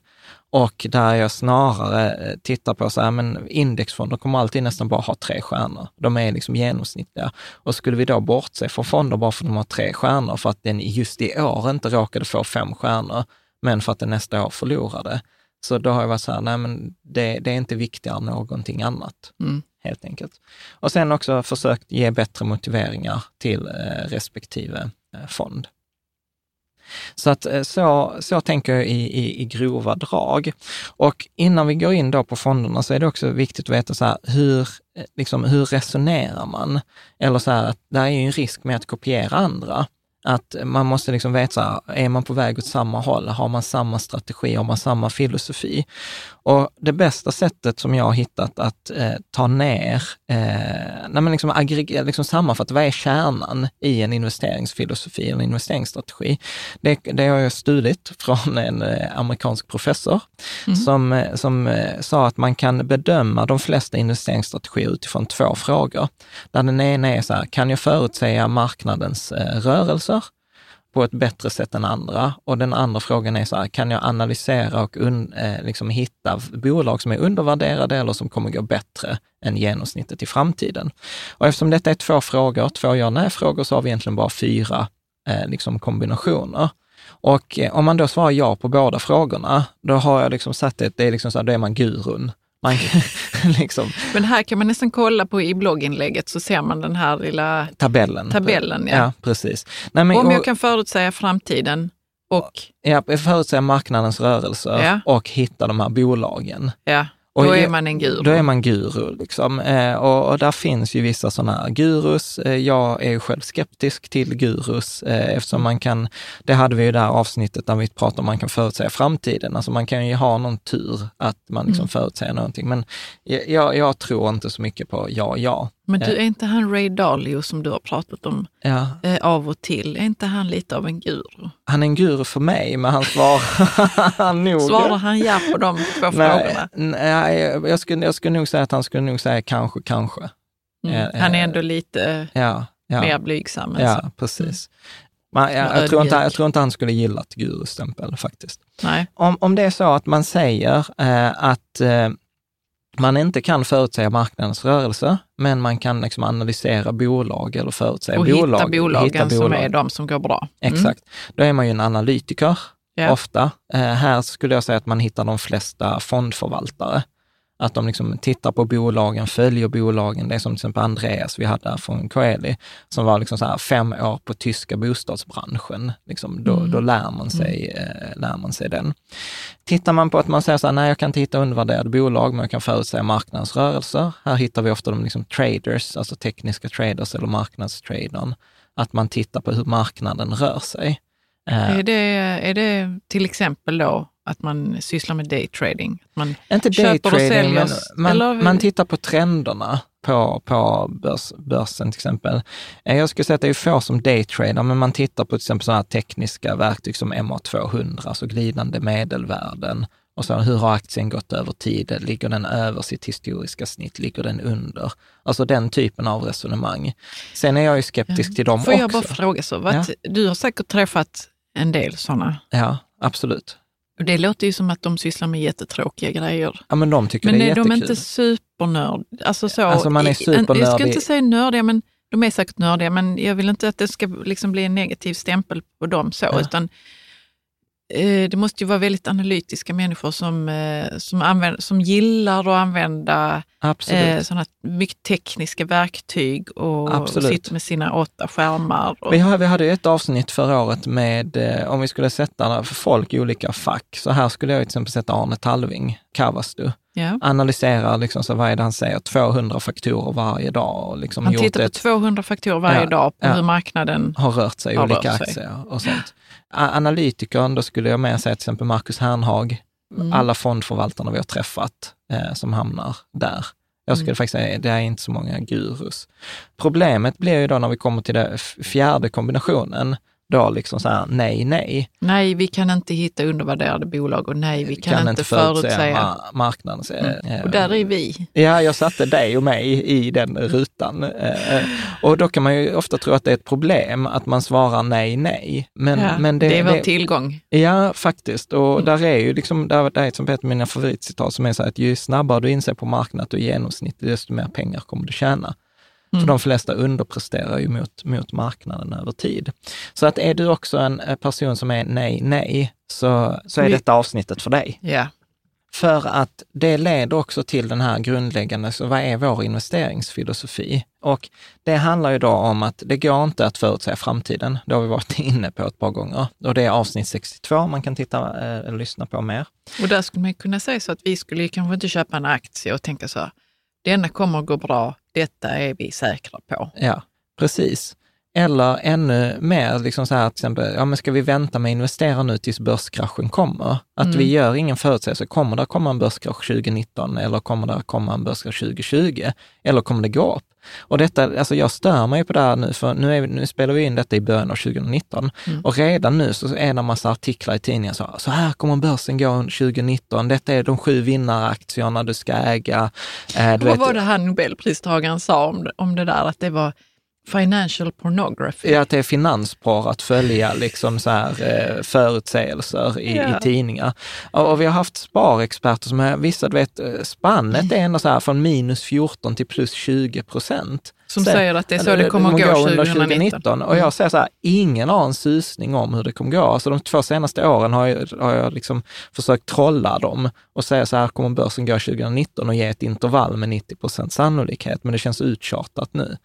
[SPEAKER 3] Och där jag snarare eh, tittar på så här, men indexfonder kommer alltid nästan bara ha tre stjärnor. De är liksom genomsnittliga. Och skulle vi då bortse från fonder bara för att de har tre stjärnor, för att den just i år inte råkade få fem stjärnor, men för att den nästa år förlorade. Så då har jag varit så här, nej men det, det är inte viktigare än någonting annat.
[SPEAKER 4] Mm.
[SPEAKER 3] Helt enkelt. Och sen också försökt ge bättre motiveringar till eh, respektive eh, fond. Så, att, eh, så, så tänker jag i, i, i grova drag. Och innan vi går in då på fonderna så är det också viktigt att veta så här, hur, eh, liksom, hur resonerar man? Eller så här, att det är ju en risk med att kopiera andra. Att man måste liksom veta, så här, är man på väg åt samma håll? Har man samma strategi? Har man samma filosofi? Och det bästa sättet som jag har hittat att eh, ta ner, eh, när man liksom, aggreger, liksom sammanfattar, vad är kärnan i en investeringsfilosofi eller investeringsstrategi? Det, det har jag studerat från en eh, amerikansk professor mm. som, eh, som eh, sa att man kan bedöma de flesta investeringsstrategier utifrån två frågor. Där den ena är så här, kan jag förutsäga marknadens eh, rörelser? På ett bättre sätt än andra. Och den andra frågan är så här, kan jag analysera och un, eh, liksom hitta bolag som är undervärderade eller som kommer gå bättre än genomsnittet i framtiden? Och eftersom detta är två frågor, två ja nej-frågor, så har vi egentligen bara fyra eh, liksom kombinationer. Och eh, om man då svarar ja på båda frågorna, då har jag liksom satt det, det är liksom så här, då är man gurun. Man, [laughs] [laughs] liksom.
[SPEAKER 4] Men här kan man nästan kolla på i blogginlägget så ser man den här lilla
[SPEAKER 3] tabellen.
[SPEAKER 4] tabellen ja.
[SPEAKER 3] ja precis. Nej, men,
[SPEAKER 4] Om jag kan förutsäga framtiden och...
[SPEAKER 3] Ja, förutsäga marknadens rörelser
[SPEAKER 4] ja.
[SPEAKER 3] och hitta de här bolagen.
[SPEAKER 4] Ja. Då är man en guru.
[SPEAKER 3] Då är man guru. Liksom. Eh, och, och, där finns ju vissa sådana här gurus. Eh, jag är ju själv skeptisk till gurus eh, eftersom man kan, det hade vi ju där avsnittet där vi pratade om man kan förutsäga framtiden. Alltså man kan ju ha någon tur att man liksom mm. förutsäger någonting. Men jag, jag tror inte så mycket på ja, ja.
[SPEAKER 4] Men du, är inte han Ray Dalio som du har pratat om
[SPEAKER 3] ja.
[SPEAKER 4] eh, av och till, är inte han lite av en guru?
[SPEAKER 3] Han är en guru för mig, men han svarar [laughs] nog...
[SPEAKER 4] Svarar han ja på de två frågorna?
[SPEAKER 3] Nej, jag skulle, jag skulle nog säga att han skulle nog säga kanske, kanske.
[SPEAKER 4] Mm. Eh, han är ändå lite
[SPEAKER 3] ja, ja.
[SPEAKER 4] mer blygsam.
[SPEAKER 3] Ja, så. precis. Man, jag, jag, tror inte, jag tror inte han skulle gilla ett gurustämpel faktiskt.
[SPEAKER 4] Nej.
[SPEAKER 3] Om, om det är så att man säger eh, att eh, man inte kan förutsäga marknadens rörelse, men man kan liksom analysera bolag eller förutsäga
[SPEAKER 4] och
[SPEAKER 3] bolag.
[SPEAKER 4] Hitta bolagen hitta bolag. som är de som går bra.
[SPEAKER 3] Mm. Exakt. Då är man ju en analytiker
[SPEAKER 4] ja.
[SPEAKER 3] ofta. Eh, här skulle jag säga att man hittar de flesta fondförvaltare. Att de liksom tittar på bolagen, följer bolagen. Det är som till exempel Andreas vi hade från Coeli, som var liksom så här fem år på tyska bostadsbranschen. Liksom, då, mm. då lär, man sig, mm. eh, lär man sig den. Tittar man på att man säger så här, nej jag kan inte hitta undervärderade bolag, men jag kan förutsäga marknadens rörelser. Här hittar vi ofta de liksom traders, alltså tekniska traders eller marknadstradern. Att man tittar på hur marknaden rör sig.
[SPEAKER 4] Eh, är det, är det till exempel då att man sysslar med daytrading? Man
[SPEAKER 3] Inte daytrading, men man, eller? man tittar på trenderna på, på börs, börsen till exempel. Eh, jag skulle säga att det är få som daytradar, men man tittar på till exempel sådana tekniska verktyg som MA200, alltså glidande medelvärden. Och så hur har aktien gått över tid? Ligger den över sitt historiska snitt? Ligger den under? Alltså den typen av resonemang. Sen är jag ju skeptisk ja. till dem
[SPEAKER 4] Får
[SPEAKER 3] också.
[SPEAKER 4] Får jag bara fråga så? Ja. Du har säkert träffat en del sådana?
[SPEAKER 3] Ja, absolut.
[SPEAKER 4] Det låter ju som att de sysslar med jättetråkiga grejer.
[SPEAKER 3] Ja, men de tycker
[SPEAKER 4] men
[SPEAKER 3] det är, jättekul.
[SPEAKER 4] Men är de inte supernörd? Alltså, så,
[SPEAKER 3] alltså man är supernördig.
[SPEAKER 4] Jag ska inte säga nördiga, men de är säkert nördiga, men jag vill inte att det ska liksom bli en negativ stämpel på dem så, ja. utan det måste ju vara väldigt analytiska människor som, eh, som, använder, som gillar att använda eh, sådana mycket tekniska verktyg och
[SPEAKER 3] Absolut.
[SPEAKER 4] sitter med sina åtta skärmar. Och...
[SPEAKER 3] Vi, har, vi hade ett avsnitt förra året med, om vi skulle sätta folk i olika fack, så här skulle jag till exempel sätta Arne Talving, Kavastu.
[SPEAKER 4] Ja.
[SPEAKER 3] Analyserar, liksom, så vad är det han säger, 200 faktorer varje dag. Och liksom
[SPEAKER 4] han tittar på ett, 200 faktorer varje ja, dag på ja, hur marknaden
[SPEAKER 3] har rört sig i olika
[SPEAKER 4] sig.
[SPEAKER 3] aktier och sånt analytikern, då skulle jag mer säga till exempel Marcus Hernhag, mm. alla fondförvaltarna vi har träffat eh, som hamnar där. Jag skulle mm. faktiskt säga, det är inte så många gurus. Problemet blir ju då när vi kommer till den fjärde kombinationen, då liksom så här, nej, nej.
[SPEAKER 4] Nej, vi kan inte hitta undervärderade bolag och nej, vi kan, kan inte förutsäga
[SPEAKER 3] marknaden.
[SPEAKER 4] Mm. Och där är vi.
[SPEAKER 3] Ja, jag satte dig och mig i den rutan. Eh, och då kan man ju ofta tro att det är ett problem att man svarar nej, nej. Men,
[SPEAKER 4] ja,
[SPEAKER 3] men det,
[SPEAKER 4] det är vår
[SPEAKER 3] det,
[SPEAKER 4] tillgång.
[SPEAKER 3] Ja, faktiskt. Och mm. där är ju liksom, där, där är som ett av mina favoritcitat som är så här att ju snabbare du inser på marknaden att du är genomsnittlig, desto mer pengar kommer du tjäna. Mm. För de flesta underpresterar ju mot, mot marknaden över tid. Så att är du också en person som är nej, nej, så, så är detta avsnittet för dig.
[SPEAKER 4] Ja.
[SPEAKER 3] För att det leder också till den här grundläggande, så vad är vår investeringsfilosofi? Och det handlar ju då om att det går inte att förutsäga framtiden. Det har vi varit [laughs] inne på ett par gånger. Och det är avsnitt 62 man kan titta eller eh, lyssna på mer.
[SPEAKER 4] Och där skulle man kunna säga så att vi skulle kanske inte köpa en aktie och tänka så här, denna kommer att gå bra, detta är vi säkra på.
[SPEAKER 3] Ja, precis. Eller ännu mer, liksom så här, till exempel, ja, men ska vi vänta med att investera nu tills börskraschen kommer? Att mm. vi gör ingen förutsägelse. Kommer det komma en börskrasch 2019 eller kommer det komma en börskrasch 2020? Eller kommer det gå upp? Och detta, alltså jag stör mig på det här nu, för nu, är, nu spelar vi in detta i början av 2019 mm. och redan nu så är det en massa artiklar i tidningen så, så här kommer börsen gå 2019, detta är de sju vinnaraktierna du ska äga.
[SPEAKER 4] Eh, Vad vet, var det han Nobelpristagaren sa om, om det där, att det var Financial pornography.
[SPEAKER 3] Ja, att det är finansporr att följa liksom så här, eh, förutsägelser i,
[SPEAKER 4] Ja.
[SPEAKER 3] i tidningar. Och, vi har haft sparexperter som vissa, du vet, eh, spannet är ändå så här från minus 14 till plus 20 procent.
[SPEAKER 4] Som säger att det är så det kommer att gå
[SPEAKER 3] under
[SPEAKER 4] 2019.
[SPEAKER 3] Och jag säger så här, ingen har en susning om hur det kommer gå. Alltså de två senaste åren har jag, har jag liksom försökt trolla dem och säga så här kommer börsen gå 2019 och ge ett intervall med 90 procent sannolikhet, men det känns uttjatat nu.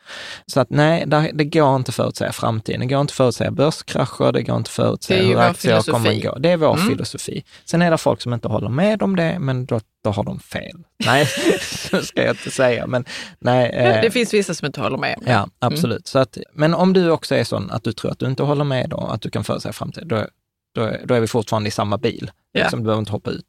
[SPEAKER 3] Så att nej, det, det går inte att förutsäga framtiden. Det går inte att förutsäga börskrascher, det går inte att
[SPEAKER 4] Det
[SPEAKER 3] förutsäga hur aktier kommer att
[SPEAKER 4] filosofi.
[SPEAKER 3] gå. Det är vår
[SPEAKER 4] Mm.
[SPEAKER 3] filosofi. Sen är det folk som inte håller med om det, men då, då har de fel. Nej, [laughs] så ska jag inte säga, men nej. eh,
[SPEAKER 4] Det finns vissa som inte håller med.
[SPEAKER 3] Ja, absolut. Så att, men om du också är sån att du tror att du inte håller med då, att du kan förutsäga framtiden, då, då, då är vi fortfarande i samma bil.
[SPEAKER 4] Ja.
[SPEAKER 3] Liksom, du behöver inte hoppa ut.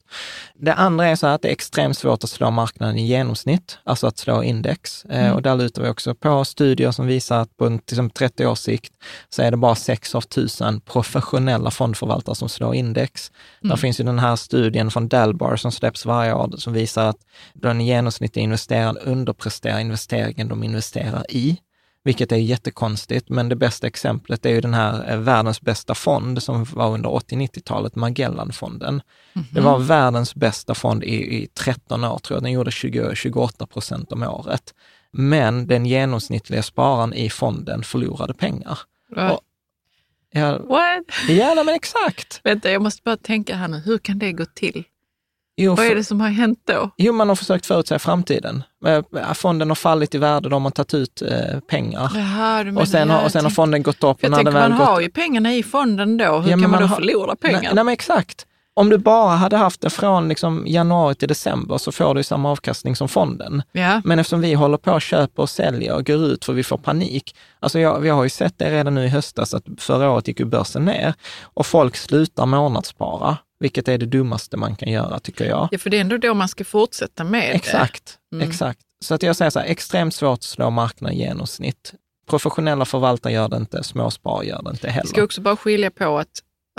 [SPEAKER 3] Det andra är så här att det är extremt svårt att slå marknaden i genomsnitt, alltså att slå index. Eh,
[SPEAKER 4] Mm.
[SPEAKER 3] och där lutar vi också på studier som visar att på en, exempel 30 års sikt så är det bara 6 av 1000 professionella fondförvaltare som slår index.
[SPEAKER 4] Mm.
[SPEAKER 3] Där finns ju den här studien från Dalbar som släpps varje år som visar att den genomsnittliga investeraren underpresterar investeringen de investerar i vilket är jättekonstigt. Men det bästa exemplet är ju den här eh, världens bästa fond som var under 80-90-talet, Magellanfonden. Det var världens bästa fond i, i 13 år, tror jag. Den gjorde 20, 28 procent om året. Men den genomsnittliga spararen i fonden förlorade pengar.
[SPEAKER 4] Va?
[SPEAKER 3] Och- Ja,
[SPEAKER 4] What?
[SPEAKER 3] ja men exakt.
[SPEAKER 4] Vänta, jag måste bara tänka här nu. Hur kan det gå till?
[SPEAKER 3] Jo,
[SPEAKER 4] Vad är det som har hänt då?
[SPEAKER 3] Jo, man har försökt förutsäga framtiden. Eh, Fonden har fallit i värde, de har tagit ut eh, pengar.
[SPEAKER 4] Jaha,
[SPEAKER 3] Och sen, har, och sen har fonden gått upp. och
[SPEAKER 4] Jag tänker, man
[SPEAKER 3] gått,
[SPEAKER 4] har ju pengarna i fonden då. Hur
[SPEAKER 3] Ja,
[SPEAKER 4] kan man då
[SPEAKER 3] har-
[SPEAKER 4] förlora pengar?
[SPEAKER 3] Nej, nej, men exakt. Om du bara hade haft det från liksom januari till december så får du samma avkastning som fonden.
[SPEAKER 4] Ja.
[SPEAKER 3] Men eftersom vi håller på att köpa och sälja och går ut för vi får panik. Alltså jag, vi har ju sett det redan nu i höstas att förra året gick ju börsen ner och folk slutar månadsspara, vilket är det dummaste man kan göra tycker jag.
[SPEAKER 4] ja, för det är ändå då man ska fortsätta med det.
[SPEAKER 3] Exakt,
[SPEAKER 4] Mm.
[SPEAKER 3] exakt. Så att jag säger så här, extremt svårt att slå marknaden genomsnitt. Professionella förvaltare gör det inte, småsparare gör det inte
[SPEAKER 4] Vi
[SPEAKER 3] heller.
[SPEAKER 4] ska också bara skilja på att,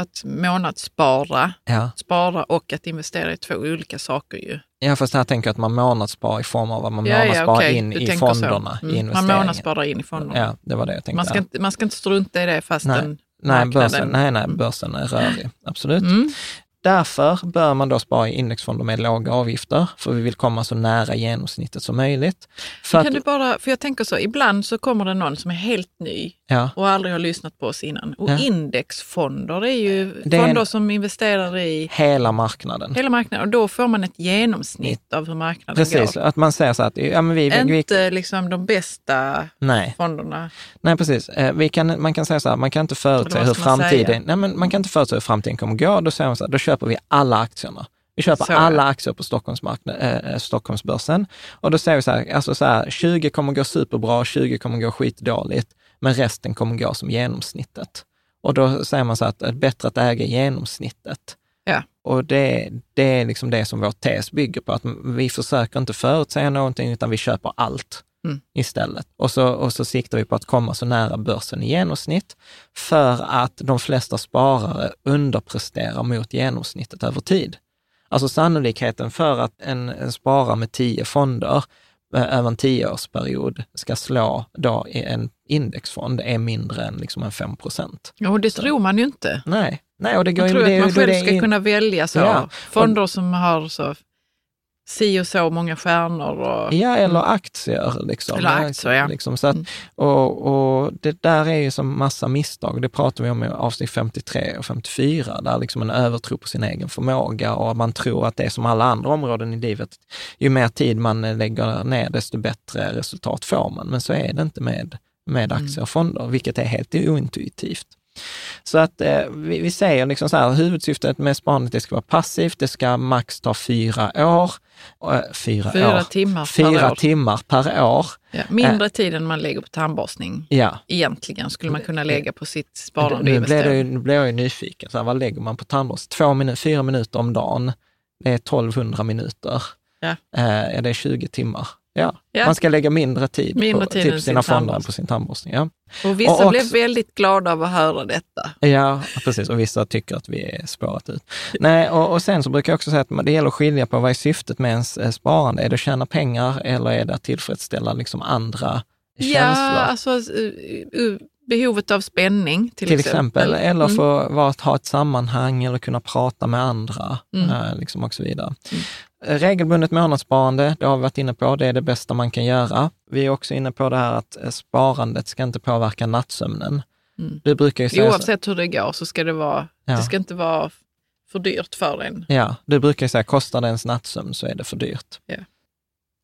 [SPEAKER 4] att månadsspara,
[SPEAKER 3] Ja.
[SPEAKER 4] spara och att investera i två olika saker ju.
[SPEAKER 3] Ja, fast här tänker jag att man månadsspar i form av att man
[SPEAKER 4] Ja, ja,
[SPEAKER 3] månadssparar
[SPEAKER 4] okej,
[SPEAKER 3] in
[SPEAKER 4] du
[SPEAKER 3] i fonderna,
[SPEAKER 4] Mm.
[SPEAKER 3] i
[SPEAKER 4] Man månadssparar in i fonderna.
[SPEAKER 3] Ja, det var det jag tänkte.
[SPEAKER 4] Man ska, inte, man ska inte strunta i det fast
[SPEAKER 3] Nej. nej, börsen, nej, nej, börsen är rörig. Absolut.
[SPEAKER 4] Mm.
[SPEAKER 3] Därför bör man då spara i indexfonder med låga avgifter, för vi vill komma så nära genomsnittet som möjligt.
[SPEAKER 4] Kan
[SPEAKER 3] att,
[SPEAKER 4] du bara, för jag tänker så, ibland så kommer det någon som är helt ny
[SPEAKER 3] ja,
[SPEAKER 4] och aldrig har lyssnat på oss innan. Och
[SPEAKER 3] Ja.
[SPEAKER 4] indexfonder är ju
[SPEAKER 3] Det är en-
[SPEAKER 4] fonder som investerar i
[SPEAKER 3] hela marknaden.
[SPEAKER 4] hela marknaden och då får man ett genomsnitt av hur marknaden
[SPEAKER 3] Precis,
[SPEAKER 4] går.
[SPEAKER 3] att man säger så att ja, men vi, vi,
[SPEAKER 4] Inte liksom de bästa
[SPEAKER 3] nej,
[SPEAKER 4] fonderna.
[SPEAKER 3] nej, precis. Eh, Vi kan, man kan säga så här, man kan inte förutse hur framtiden,
[SPEAKER 4] säga?
[SPEAKER 3] nej, men man kan inte förutse hur framtiden kommer gå. Då säger man så här, då köper vi alla aktierna. Vi köper
[SPEAKER 4] Så, ja.
[SPEAKER 3] alla aktier på Stockholmsmarknad, eh, Stockholmsbörsen. Och då säger vi så här, alltså så här, 20 kommer gå superbra, 20 kommer gå skitdåligt, men resten kommer gå som genomsnittet. Och då säger man så att det är bättre att äga genomsnittet.
[SPEAKER 4] Ja.
[SPEAKER 3] Och det, det är liksom det som vår tes bygger på, att vi försöker inte förutsäga någonting, utan vi köper allt
[SPEAKER 4] Mm.
[SPEAKER 3] istället. Och så, och så siktar vi på att komma så nära börsen i genomsnitt, för att de flesta sparare underpresterar mot genomsnittet över tid. Alltså sannolikheten för att en, en sparare med tio fonder eh, över en tioårsperiod ska slå då en indexfond är mindre än liksom en 5 procent.
[SPEAKER 4] Ja, och det tror man ju inte.
[SPEAKER 3] Nej, nej, och det går
[SPEAKER 4] Man tror
[SPEAKER 3] det,
[SPEAKER 4] att man själv ska kunna välja så.
[SPEAKER 3] Ja.
[SPEAKER 4] Fonder som har så si och så många stjärnor. Och,
[SPEAKER 3] Ja, eller aktier. Liksom.
[SPEAKER 4] Eller aktier, ja.
[SPEAKER 3] Liksom, så att,
[SPEAKER 4] Mm.
[SPEAKER 3] och, och det där är ju som massa misstag. Det pratar vi om i avsnitt 53 och 54, där liksom en övertro på sin egen förmåga och man tror att det är som alla andra områden i livet. Ju mer tid man lägger ner, desto bättre resultat får man. Men så är det inte med, med
[SPEAKER 4] Mm.
[SPEAKER 3] aktier och fonder, vilket är helt ointuitivt. Så att eh, vi, vi säger liksom så här, huvudsyftet med sparandet det ska vara passivt, det ska max ta fyra år. Eh, fyra
[SPEAKER 4] Fyra
[SPEAKER 3] år.
[SPEAKER 4] timmar per
[SPEAKER 3] Fyra
[SPEAKER 4] år.
[SPEAKER 3] timmar per år.
[SPEAKER 4] Ja, mindre tid än man lägger på tandborstning.
[SPEAKER 3] Ja.
[SPEAKER 4] Egentligen skulle man kunna lägga på sitt sparande
[SPEAKER 3] Nu blir, det, ju- nu blir jag ju nyfiken. Så här, vad lägger man på tandborst? Två minuter, fyra minuter om dagen. Det är 1200 minuter.
[SPEAKER 4] Ja.
[SPEAKER 3] Eh, det är 20 timmar. Ja.
[SPEAKER 4] Ja.
[SPEAKER 3] Man ska lägga mindre tid
[SPEAKER 4] Mindre
[SPEAKER 3] på
[SPEAKER 4] tid
[SPEAKER 3] typ sina
[SPEAKER 4] sin
[SPEAKER 3] fonder än på sin tandborstning. Ja.
[SPEAKER 4] Och vissa
[SPEAKER 3] Och
[SPEAKER 4] blev
[SPEAKER 3] också-
[SPEAKER 4] väldigt glada av att höra detta.
[SPEAKER 3] Ja, precis. Och vissa tycker att vi är spårat ut. Nej, och, och sen så brukar jag också säga att det gäller att skilja på vad är syftet med ens eh, sparande? Är det att tjäna pengar eller är det att tillfredsställa liksom andra
[SPEAKER 4] Ja,
[SPEAKER 3] känslor.
[SPEAKER 4] alltså eh, eh, behovet av spänning till,
[SPEAKER 3] till exempel, eller
[SPEAKER 4] Mm.
[SPEAKER 3] för vara att ha ett sammanhang eller kunna prata med andra
[SPEAKER 4] Mm.
[SPEAKER 3] liksom och så vidare. Eh, Regelbundet månadssparande, det har vi varit inne på, det är det bästa man kan göra. Vi är också inne på det här att eh, sparandet ska inte påverka nattsömnen.
[SPEAKER 4] Mm.
[SPEAKER 3] Du brukar ju säga, så-
[SPEAKER 4] Oavsett hur det går så ska det vara,
[SPEAKER 3] Ja.
[SPEAKER 4] det ska inte vara för dyrt för en.
[SPEAKER 3] ja, du brukar ju säga, kostar det ens nattsömn så är det för dyrt.
[SPEAKER 4] Ja.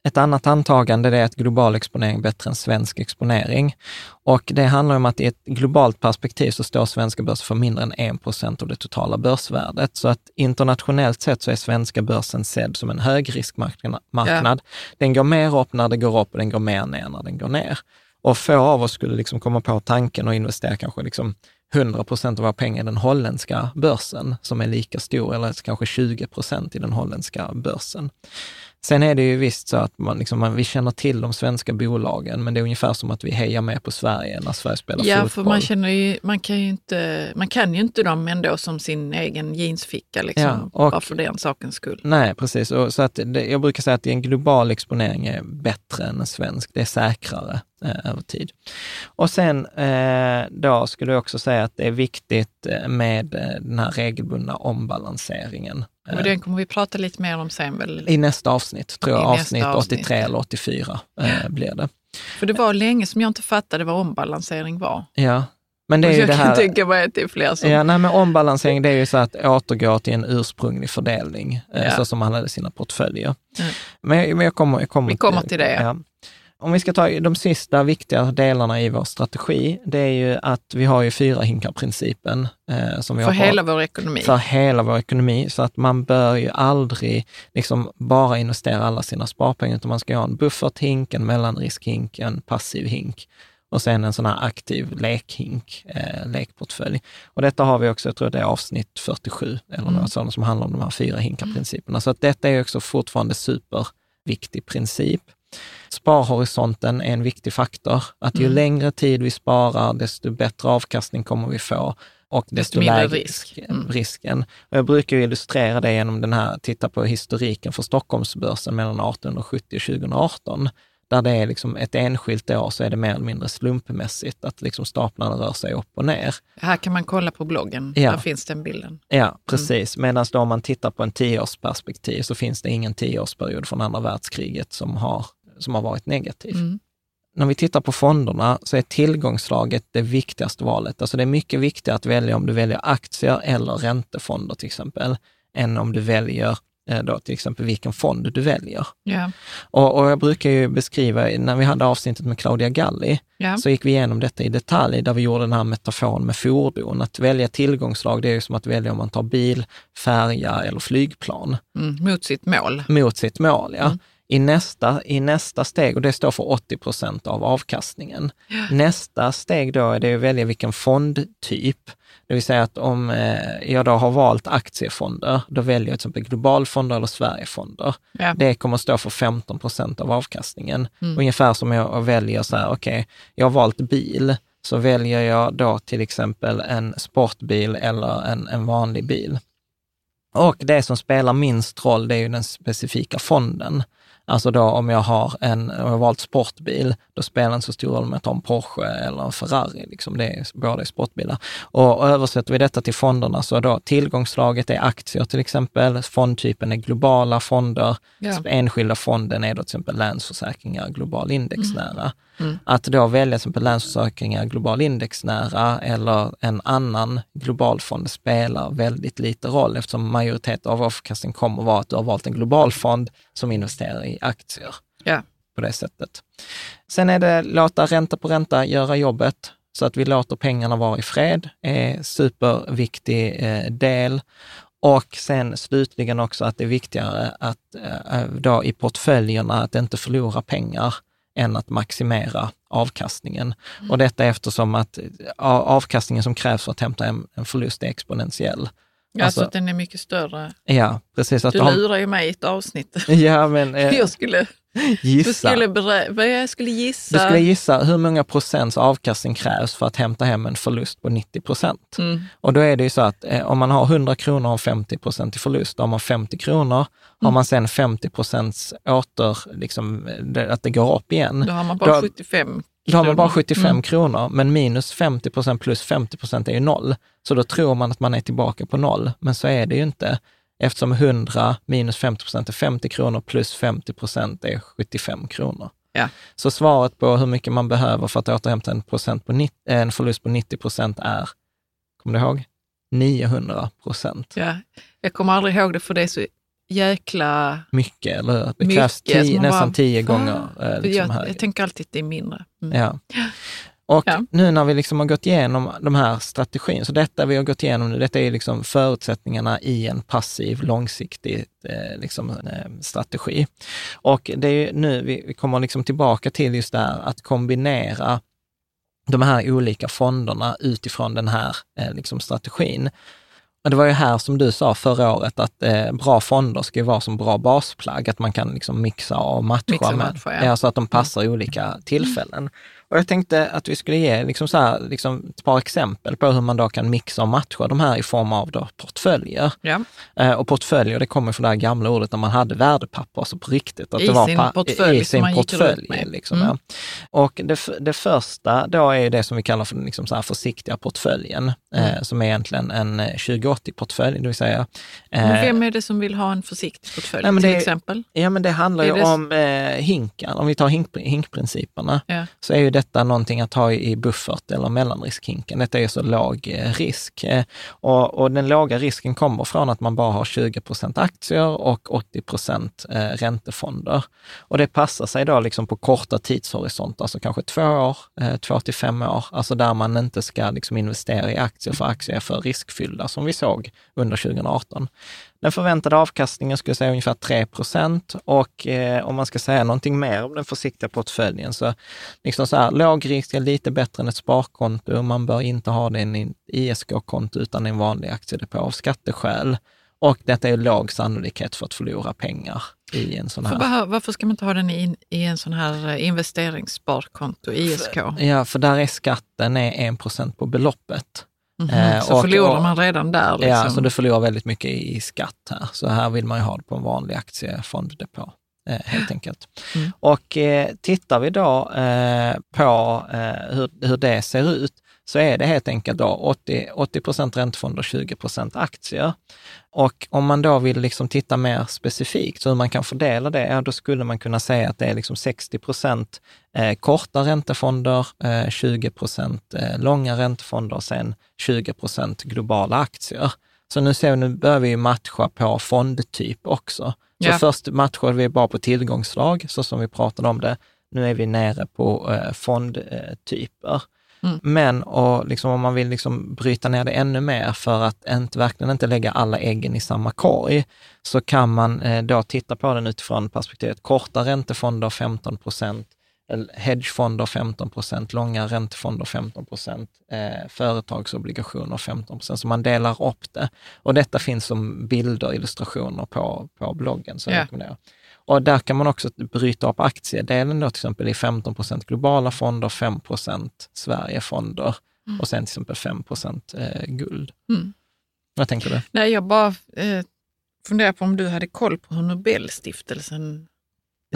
[SPEAKER 3] Ett annat antagande är att global exponering är bättre än svensk exponering. Och det handlar om att i ett globalt perspektiv så står svenska börsen för mindre än 1 procent av det totala börsvärdet. Så att internationellt sett så är svenska börsen sedd som en högriskmarknad. marknad. Den går mer upp när det går upp och den går mer ner när den går ner. Och få av oss skulle liksom komma på tanken att investera kanske liksom 100 procent av våra pengar i den holländska börsen, som är lika stor, eller kanske 20 procent i den holländska börsen. Sen är det ju visst så att man, liksom, man, vi känner till de svenska bolagen, men det är ungefär som att vi hejar med på Sverige när Sverige spelar
[SPEAKER 4] Ja,
[SPEAKER 3] fotboll.
[SPEAKER 4] för man känner ju, man kan ju inte, man kan ju inte dem ändå som sin egen jeansficka, liksom,
[SPEAKER 3] Ja, och-
[SPEAKER 4] bara för den sakens skull.
[SPEAKER 3] Nej, precis. Och så att det, jag brukar säga att en global exponering är bättre än en svensk. Det är säkrare eh, över tid. Och sen eh, då skulle jag också säga att det är viktigt eh, med eh, den här regelbundna ombalanseringen. Eh,
[SPEAKER 4] Och den kommer vi prata lite mer om sen väl?
[SPEAKER 3] I nästa avsnitt, tror jag, avsnitt
[SPEAKER 4] avsnitt,
[SPEAKER 3] 83
[SPEAKER 4] ja.
[SPEAKER 3] eller 84 eh, blir det.
[SPEAKER 4] För det var länge som jag inte fattade vad ombalansering var.
[SPEAKER 3] Ja, men det är
[SPEAKER 4] Och
[SPEAKER 3] ju
[SPEAKER 4] jag
[SPEAKER 3] det
[SPEAKER 4] kan
[SPEAKER 3] här...
[SPEAKER 4] tänka mig att det är fler som...
[SPEAKER 3] Ja, nej, men ombalansering det är ju så att återgå till en ursprunglig fördelning, eh,
[SPEAKER 4] Ja.
[SPEAKER 3] så som man hade sina portföljer.
[SPEAKER 4] Ja.
[SPEAKER 3] Men, men jag kommer, jag kommer
[SPEAKER 4] Vi kommer till det, ja.
[SPEAKER 3] Om vi ska ta de sista viktiga delarna i vår strategi, det är ju att vi har ju fyra hinkar-principen. Eh, som vi
[SPEAKER 4] för
[SPEAKER 3] har på-
[SPEAKER 4] hela vår ekonomi.
[SPEAKER 3] för hela vår ekonomi, så att man bör ju aldrig liksom bara investera alla sina sparpengar, utan man ska ha en bufferthink, en mellanriskhink, en passiv hink och sen en sån här aktiv lekhink, eh, lekportfölj. Och detta har vi också, jag tror det är avsnitt 47 eller
[SPEAKER 4] Mm.
[SPEAKER 3] något sådant som handlar om de här fyra hinkar-principerna. Så att detta är också fortfarande superviktig princip. Sparhorisonten är en viktig faktor. Att ju
[SPEAKER 4] Mm.
[SPEAKER 3] längre tid vi sparar, desto bättre avkastning kommer vi få och desto,
[SPEAKER 4] Desto
[SPEAKER 3] lägre
[SPEAKER 4] risk. Mm.
[SPEAKER 3] risken. Och jag brukar illustrera det genom den här, titta på historiken för Stockholmsbörsen mellan 1870 och 2018. Där det är liksom ett enskilt år så är det mer eller mindre slumpmässigt att liksom staplarna rör sig upp och ner.
[SPEAKER 4] Här kan man kolla på bloggen,
[SPEAKER 3] Ja.
[SPEAKER 4] där finns den bilden.
[SPEAKER 3] Ja, precis. Medan då om man tittar på en tioårsperspektiv så finns det ingen tioårsperiod från andra världskriget som har, som har varit negativ.
[SPEAKER 4] Mm.
[SPEAKER 3] När vi tittar på fonderna så är tillgångslaget det viktigaste valet. Alltså det är mycket viktigare att välja om du väljer aktier eller räntefonder till exempel, än om du väljer eh, då till exempel vilken fond du väljer.
[SPEAKER 4] Ja.
[SPEAKER 3] Och, och jag brukar ju beskriva, när vi hade avsnittet med Claudia Galli,
[SPEAKER 4] Ja.
[SPEAKER 3] så gick vi igenom detta i detalj, där vi gjorde den här metaforen med fordon. Att välja tillgångslag, det är ju som att välja om man tar bil, färja eller flygplan
[SPEAKER 4] Mm. Mot sitt mål.
[SPEAKER 3] mot sitt mål. Ja.
[SPEAKER 4] Mm.
[SPEAKER 3] I, nästa, I nästa steg, och det står för 80 procent av avkastningen. Nästa steg då är det att välja vilken fondtyp. Det vill säga att om eh, jag då har valt aktiefonder, då väljer jag till exempel globalfonder eller Sverigefonder.
[SPEAKER 4] Ja.
[SPEAKER 3] Det kommer att stå för 15 procent av avkastningen.
[SPEAKER 4] Mm.
[SPEAKER 3] Ungefär som jag väljer så här, okej, jag har valt bil, så väljer jag då till exempel en sportbil eller en, en vanlig bil. Och det som spelar minst roll, det är ju den specifika fonden. Alltså då om jag har en, om jag har valt sportbil, då spelar det inte så stor roll om jag tar en Porsche eller en Ferrari. Liksom det är, båda är sportbilar. Och, och översätter vi detta till fonderna så då tillgångslaget är aktier till exempel, fondtypen är globala fonder,
[SPEAKER 4] Ja.
[SPEAKER 3] enskilda fonden är då till exempel Länsförsäkringar global indexnära.
[SPEAKER 4] Mm.
[SPEAKER 3] Att då välja till exempel Länsförsäkringar global indexnära eller en annan global fond spelar väldigt lite roll eftersom majoritet av avkastningen kommer att vara att du har valt en global fond som investerar i aktier
[SPEAKER 4] Ja.
[SPEAKER 3] på det sättet. Sen är det låta ränta på ränta göra jobbet så att vi låter pengarna vara i fred, är superviktig eh, del. Och sen slutligen också att det är viktigare att eh, då i portföljerna att inte förlora pengar än att maximera avkastningen. Och detta eftersom att eh, avkastningen som krävs för att hämta en, en förlust är exponentiell.
[SPEAKER 4] Ja,
[SPEAKER 3] Alltså-
[SPEAKER 4] så att den är mycket större.
[SPEAKER 3] Ja, precis. Att
[SPEAKER 4] Du
[SPEAKER 3] har-
[SPEAKER 4] lurar ju mig i ett avsnitt. [laughs]
[SPEAKER 3] Ja, men eh,
[SPEAKER 4] Jag skulle, du
[SPEAKER 3] gissa.
[SPEAKER 4] skulle, berä, jag skulle gissa.
[SPEAKER 3] Du skulle gissa hur många procents avkastning krävs för att hämta hem en förlust på 90 procent.
[SPEAKER 4] Mm.
[SPEAKER 3] Och då är det ju så att eh, om man har 100 kronor och har 50 procent i förlust, då har man 50 kronor. Har
[SPEAKER 4] Mm.
[SPEAKER 3] man sen 50 procents åter, liksom, eh, att det går upp igen,
[SPEAKER 4] Då har man bara
[SPEAKER 3] Då-
[SPEAKER 4] 75
[SPEAKER 3] Då har man bara
[SPEAKER 4] kronor.
[SPEAKER 3] 75
[SPEAKER 4] Mm.
[SPEAKER 3] kronor, men minus 50 procent plus 50 procent är ju noll. Så då tror man att man är tillbaka på noll, men så är det ju inte. Eftersom 100 minus 50 procent är 50 kronor plus 50 procent är 75 kronor.
[SPEAKER 4] Ja.
[SPEAKER 3] Så svaret på hur mycket man behöver för att återhämta en, procent på, en förlust på 90 procent är, kommer du ihåg? 900 procent.
[SPEAKER 4] Ja, jag kommer aldrig ihåg det för det är så jäkla...
[SPEAKER 3] Mycket, eller hur? Det
[SPEAKER 4] Mycket,
[SPEAKER 3] krävs
[SPEAKER 4] så
[SPEAKER 3] tio, nästan
[SPEAKER 4] bara,
[SPEAKER 3] tio gånger eh, liksom
[SPEAKER 4] jag,
[SPEAKER 3] högre.
[SPEAKER 4] jag tänker alltid att det är mindre. Mm.
[SPEAKER 3] Ja. Och
[SPEAKER 4] Ja.
[SPEAKER 3] nu när vi liksom har gått igenom de här strategin, så detta vi har gått igenom nu, detta är liksom förutsättningarna i en passiv, långsiktig eh, liksom, eh, strategi. Och det är nu vi, vi kommer liksom tillbaka till just det här att kombinera de här olika fonderna utifrån den här eh, liksom strategin. Och det var ju här som du sa förra året att eh, bra fonder ska ju vara som bra basplagg, att man kan liksom mixa och matcha,
[SPEAKER 4] Mixa
[SPEAKER 3] med,
[SPEAKER 4] matcha, ja.
[SPEAKER 3] så att de passar i olika tillfällen. Och jag tänkte att vi skulle ge liksom så här, liksom ett par exempel på hur man då kan mixa och matcha de här i form av då portföljer.
[SPEAKER 4] Ja.
[SPEAKER 3] Eh, och portföljer, det kommer från det här gamla ordet när man hade värdepapper, alltså på riktigt. Att
[SPEAKER 4] I
[SPEAKER 3] det var
[SPEAKER 4] sin portfölj
[SPEAKER 3] i sin portfölj. Liksom,
[SPEAKER 4] Mm.
[SPEAKER 3] ja. Och det, det första då är det som vi kallar för liksom så här försiktiga portföljen,
[SPEAKER 4] Mm.
[SPEAKER 3] eh, som är egentligen en eh, 2080-portfölj, det vill säga...
[SPEAKER 4] Men
[SPEAKER 3] eh,
[SPEAKER 4] vem är det som vill ha en försiktig portfölj
[SPEAKER 3] men
[SPEAKER 4] till
[SPEAKER 3] det-
[SPEAKER 4] exempel?
[SPEAKER 3] Ja, men det handlar ju
[SPEAKER 4] det-
[SPEAKER 3] om eh, hinkar. Om vi tar hink, hinkprinciperna,
[SPEAKER 4] Ja.
[SPEAKER 3] så är ju detta någonting att ha i buffert eller mellanriskhinken. Detta är så låg eh, risk. Eh, och, och den låga risken kommer från att man bara har 20 procent aktier och 80 procent eh, räntefonder. Och det passar sig då liksom på korta tidshorisonter, alltså kanske två år, två till fem år, alltså där man inte ska liksom investera i aktier för aktier är för riskfyllda, som vi såg under 2018. Den förväntade avkastningen skulle jag säga ungefär 3 procent och eh, om man ska säga någonting mer om den försiktiga portföljen så liksom så här, låg risk är lite bättre än ett sparkonto. Man bör inte ha det i en ISK-konto utan i en vanlig aktiedepå av skatteskäl. Och detta är låg sannolikhet för att förlora pengar i en sån
[SPEAKER 4] För
[SPEAKER 3] här.
[SPEAKER 4] bara, varför ska man inte ha den i, i en sån här eh, investeringssparkonto, ISK?
[SPEAKER 3] Ja, för där är skatten är 1 procent på beloppet.
[SPEAKER 4] Mhm,
[SPEAKER 3] Eh,
[SPEAKER 4] så
[SPEAKER 3] och-
[SPEAKER 4] förlorar man redan där. Liksom.
[SPEAKER 3] Ja, så du förlorar väldigt mycket i skatt här. Så här vill man ju ha det på en vanlig aktiefonddepå. Eh, helt enkelt.
[SPEAKER 4] Mm.
[SPEAKER 3] Och eh, tittar vi då eh, på hur, hur det ser ut, så är det helt enkelt då 80, 80 procent räntefonder och 20 procent aktier. Och om man då vill liksom titta mer specifikt, hur man kan fördela det, ja, då skulle man kunna säga att det är liksom 60 procent eh, korta räntefonder, eh, 20 procent eh, långa räntefonder och sen 20 procent globala aktier. Så nu ser vi, nu börjar vi matcha på fondtyp också. Så
[SPEAKER 4] Ja.
[SPEAKER 3] först matchade vi bara på tillgångslag, så som vi pratade om det. Nu är vi nere på eh, fondtyper.
[SPEAKER 4] Mm.
[SPEAKER 3] Men och liksom, om man vill liksom bryta ner det ännu mer för att inte, verkligen inte lägga alla äggen i samma korg, så kan man eh, då titta på den utifrån perspektivet korta räntefonder 15 procent, hedgefonder 15 procent, långa räntefonder 15 procent, eh, företagsobligationer 15 procent. Så man delar upp det. Och detta finns som bilder, illustrationer på, på bloggen. Så jag
[SPEAKER 4] Ja.
[SPEAKER 3] rekommenderar. Och där kan man också bryta upp aktiedelen då till exempel i 15 procent globala fonder, 5 procent Sverigefonder och sen till exempel 5 procent eh, guld.
[SPEAKER 4] Mm.
[SPEAKER 3] Vad tänker du?
[SPEAKER 4] Nej, jag bara eh, funderar på om du hade koll på hur Nobelstiftelsen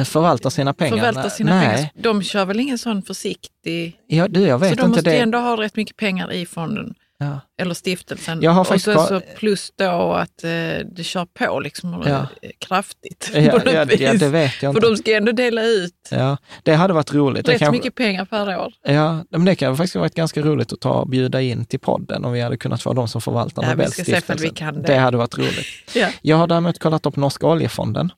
[SPEAKER 3] förvaltar sina pengar?
[SPEAKER 4] förvaltar sina
[SPEAKER 3] Nej.
[SPEAKER 4] pengar. De kör väl ingen sån försiktig...
[SPEAKER 3] Ja, du, jag vet
[SPEAKER 4] så de
[SPEAKER 3] inte
[SPEAKER 4] måste
[SPEAKER 3] det.
[SPEAKER 4] ändå ha rätt mycket pengar i fonden.
[SPEAKER 3] Ja.
[SPEAKER 4] Eller stiftelsen.
[SPEAKER 3] Jag har
[SPEAKER 4] och
[SPEAKER 3] koll-
[SPEAKER 4] så plus då att eh, det kör på liksom
[SPEAKER 3] Ja.
[SPEAKER 4] eh, kraftigt.
[SPEAKER 3] Ja, [laughs] ja, ja, det vet jag
[SPEAKER 4] För
[SPEAKER 3] inte.
[SPEAKER 4] de ska ändå dela ut
[SPEAKER 3] Ja, det hade varit roligt. Det
[SPEAKER 4] rätt
[SPEAKER 3] kanske-
[SPEAKER 4] mycket pengar per år.
[SPEAKER 3] Ja, men det kan faktiskt varit ganska roligt att ta bjuda in till podden om vi hade kunnat få de som förvaltar
[SPEAKER 4] Ja, vi ska se
[SPEAKER 3] Nobelstiftelsen.
[SPEAKER 4] vi kan det.
[SPEAKER 3] Det hade varit roligt. [laughs]
[SPEAKER 4] Ja.
[SPEAKER 3] Jag har däremot kollat upp Norska oljefonden,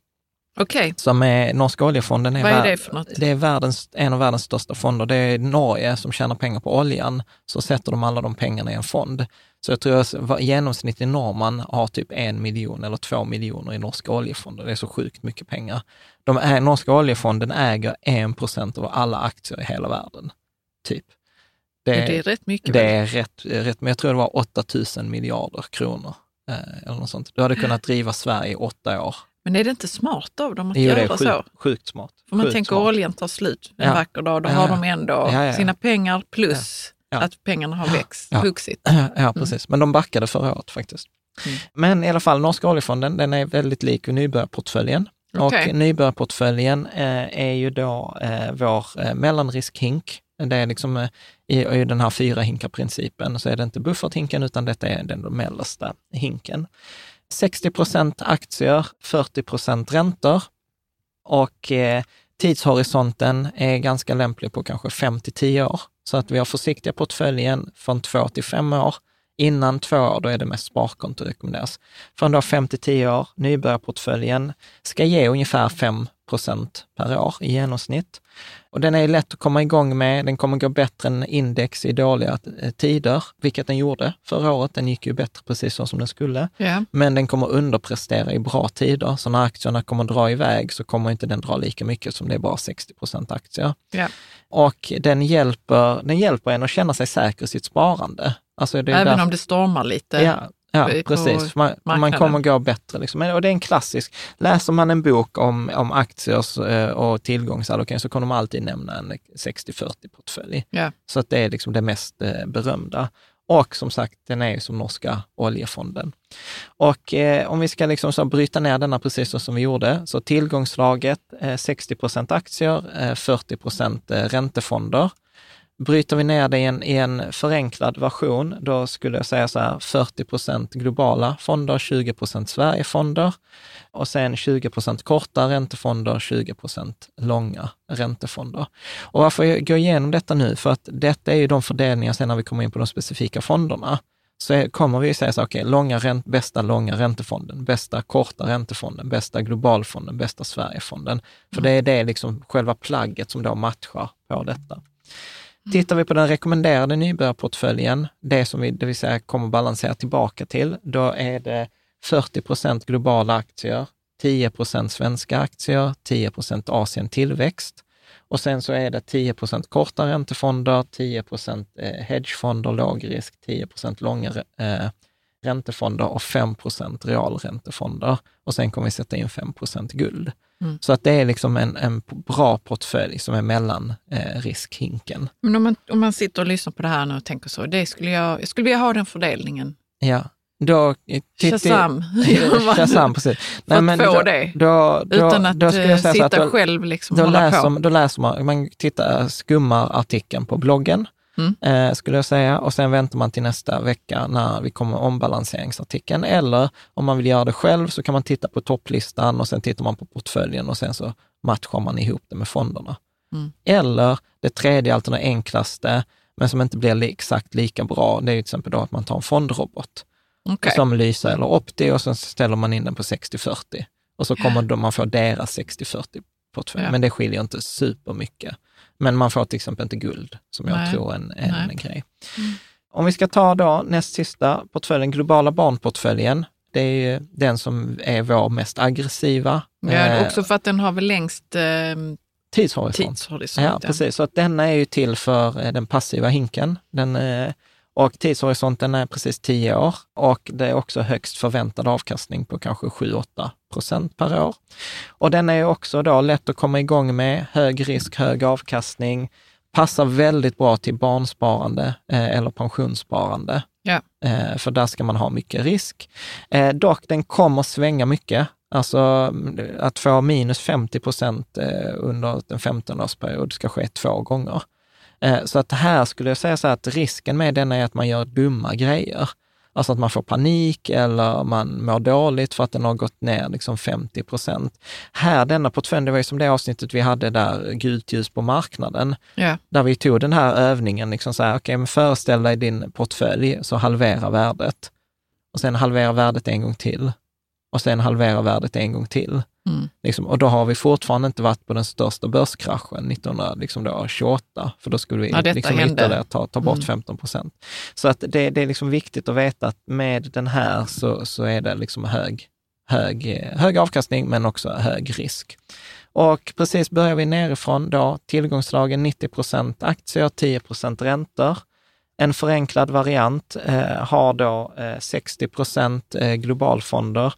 [SPEAKER 4] Okej,
[SPEAKER 3] som är, Norska oljefonden är,
[SPEAKER 4] vad är det för något?
[SPEAKER 3] det är världens, en av världens största fonder. Det är Norge som tjänar pengar på oljan, så sätter de alla de pengarna i en fond. Så jag tror att genomsnittlig norrman har typ en miljon eller två miljoner i norska oljefonder. Det är så sjukt mycket pengar. De är, norska oljefonden äger en procent av alla aktier i hela världen, typ.
[SPEAKER 4] Det, det är rätt mycket.
[SPEAKER 3] Det är rätt, rätt, men jag tror det var 8000 miljarder kronor. Eh, eller något sånt. Du hade kunnat driva Sverige i åtta år.
[SPEAKER 4] Men är det inte smart av dem att
[SPEAKER 3] Jo, det är
[SPEAKER 4] göra så?
[SPEAKER 3] sjukt, smart.
[SPEAKER 4] För man
[SPEAKER 3] Sjukt
[SPEAKER 4] tänker
[SPEAKER 3] smart.
[SPEAKER 4] oljan tar slut en
[SPEAKER 3] Ja.
[SPEAKER 4] vacker dag, då
[SPEAKER 3] Ja,
[SPEAKER 4] har de ändå
[SPEAKER 3] Ja,
[SPEAKER 4] sina pengar plus att pengarna har växt,
[SPEAKER 3] Ja.
[SPEAKER 4] vuxit. [clears throat]
[SPEAKER 3] Ja, precis. Men de backade förra året faktiskt.
[SPEAKER 4] Mm.
[SPEAKER 3] Men i alla fall, Norska oljefonden, den är väldigt lik nybörjarportföljen.
[SPEAKER 4] Okej.
[SPEAKER 3] Och nybörjarportföljen eh, är ju då eh, vår eh, mellanriskhink Det är liksom eh, i, i den här fyra hinkar-principen, så är det inte bufferthinken, utan detta är den mellersta hinken. 60 procent aktier, 40 procent räntor och eh, tidshorisonten är ganska lämplig på kanske 5 till 10 år. Så att vi har försiktiga portföljen från 2 till 5 år. Innan två år, då är det mest sparkonto rekommenderas. Från då 5 till 10 år, nybörjarportföljen ska ge ungefär 5 procent per år i genomsnitt. Och den är lätt att komma igång med. Den kommer gå bättre än index i dåliga eh, tider, vilket den gjorde förra året. Den gick ju bättre precis så som den skulle.
[SPEAKER 4] Ja.
[SPEAKER 3] Men den kommer underprestera i bra tider. Så när aktierna kommer dra iväg så kommer inte den dra lika mycket som det är bara 60 procent aktier.
[SPEAKER 4] Ja.
[SPEAKER 3] Och den hjälper, den hjälper en att känna sig säker i sitt sparande. Alltså
[SPEAKER 4] Även
[SPEAKER 3] därför-
[SPEAKER 4] om det stormar lite.
[SPEAKER 3] Ja, ja precis. Man, man kommer gå bättre. Liksom. Och det är en klassisk. Läser man en bok om, om aktiers eh, och tillgångsallokering så kommer de alltid nämna en 60-40-portfölj.
[SPEAKER 4] Ja.
[SPEAKER 3] Så att det är liksom det mest eh, berömda. Och som sagt, den är ju som norska oljefonden. Och eh, om vi ska liksom så bryta ner denna precis så som vi gjorde, så tillgångslaget eh, 60 procent aktier, eh, 40 procent eh, räntefonder. Bryter vi ner det i en, i en förenklad version, då skulle jag säga så här 40 procent globala fonder, 20 procent Sverigefonder och sen 20 procent korta räntefonder, 20 procent långa räntefonder. Och varför jag går igenom detta nu? För att detta är ju de fördelningar sen när vi kommer in på de specifika fonderna. Så kommer vi säga så okej, långa ränt, bästa långa räntefonden, bästa korta räntefonden, bästa globalfonden, bästa Sverigefonden. För det är det liksom själva plagget som då matchar på detta. Tittar vi på den rekommenderade nybörjarportföljen, det som vi det vill säga kommer balansera tillbaka till, då är det 40 procent globala aktier, 10 procent svenska aktier, 10 procent Asien tillväxt och sen så är det 10 procent korta räntefonder, 10 procent eh, hedgefonder, låg risk, 10 procent långa eh, räntefonder och 5 procent realräntefonder. Och sen kommer vi sätta in 5 procent guld.
[SPEAKER 4] Mm.
[SPEAKER 3] Så att det är liksom en, en bra portfölj som är mellan eh, riskhinken.
[SPEAKER 4] Men om man, om man sitter och lyssnar på det här nu och tänker så, det skulle jag, jag skulle vilja ha den fördelningen.
[SPEAKER 3] Ja, då... eh, titt-
[SPEAKER 4] Shazam, [laughs] [laughs]
[SPEAKER 3] Shazam, precis.
[SPEAKER 4] för att få
[SPEAKER 3] då,
[SPEAKER 4] det.
[SPEAKER 3] Då, då,
[SPEAKER 4] Utan att
[SPEAKER 3] då skulle jag
[SPEAKER 4] eh,
[SPEAKER 3] säga
[SPEAKER 4] sitta
[SPEAKER 3] att då,
[SPEAKER 4] själv liksom
[SPEAKER 3] då, läser,
[SPEAKER 4] på.
[SPEAKER 3] då läser man, man tittar, skummar artikeln på bloggen,
[SPEAKER 4] Mm.
[SPEAKER 3] eh, skulle jag säga, och sen väntar man till nästa vecka när vi kommer ombalanseringsartikeln. Eller om man vill göra det själv så kan man titta på topplistan och sen tittar man på portföljen och sen så matchar man ihop det med fonderna.
[SPEAKER 4] Mm.
[SPEAKER 3] Eller det tredje alternativet, enklaste, men som inte blir li- exakt lika bra, det är ju till exempel då att man tar en fondrobot
[SPEAKER 4] Okej.
[SPEAKER 3] som Lysa eller Opti och sen ställer man in den på 60-40. Och så kommer då man få deras 60-40 portfölj.
[SPEAKER 4] Ja.
[SPEAKER 3] Men det skiljer inte supermycket. Men man får till exempel inte guld, som jag
[SPEAKER 4] Nej.
[SPEAKER 3] tror är en, en grej.
[SPEAKER 4] Mm.
[SPEAKER 3] Om vi ska ta då näst sista portföljen, globala barnportföljen. Det är ju den som är vår mest aggressiva
[SPEAKER 4] Ja,
[SPEAKER 3] eh,
[SPEAKER 4] också för att den har väl längst eh,
[SPEAKER 3] tidshorisont.
[SPEAKER 4] tidshorisont.
[SPEAKER 3] Ja, precis. Så att denna är ju till för eh, den passiva hinken. Den, eh, och tidshorisonten är precis 10 år och det är också högst förväntad avkastning på kanske 7-8 procent per år. Och den är också då lätt att komma igång med, hög risk, hög avkastning, passar väldigt bra till barnsparande eh, eller pensionssparande.
[SPEAKER 4] Ja.
[SPEAKER 3] Eh, för där ska man ha mycket risk. Eh, dock, den kommer svänga mycket. Alltså att få minus 50 procent eh, under en 15-årsperiod ska ske två gånger. Eh, så att här skulle jag säga så att risken med den är att man gör dumma grejer. Alltså att man får panik eller man mår dåligt för att den har gått ner liksom 50 procent. Här, denna portfölj, det var ju som det avsnittet vi hade där, gult ljus på marknaden,
[SPEAKER 4] Ja.
[SPEAKER 3] där vi tog den här övningen, liksom så här, okej, men föreställ dig din portfölj, så halvera värdet. Och sen halvera värdet en gång till. Och sen halvera värdet en gång till.
[SPEAKER 4] Mm.
[SPEAKER 3] Liksom, och då har vi fortfarande inte varit på den största börskraschen 1928, för då skulle vi
[SPEAKER 4] Ja,
[SPEAKER 3] liksom ytterligare ta, ta bort
[SPEAKER 4] Mm.
[SPEAKER 3] 15 procent. Så att det, det är liksom viktigt att veta att med den här så, så är det liksom hög, hög, hög avkastning, men också hög risk. Och precis börjar vi nerifrån då, tillgångslagen 90 procent aktier, 10 procent räntor. En förenklad variant eh, har då eh, 60 procent eh, globalfonder,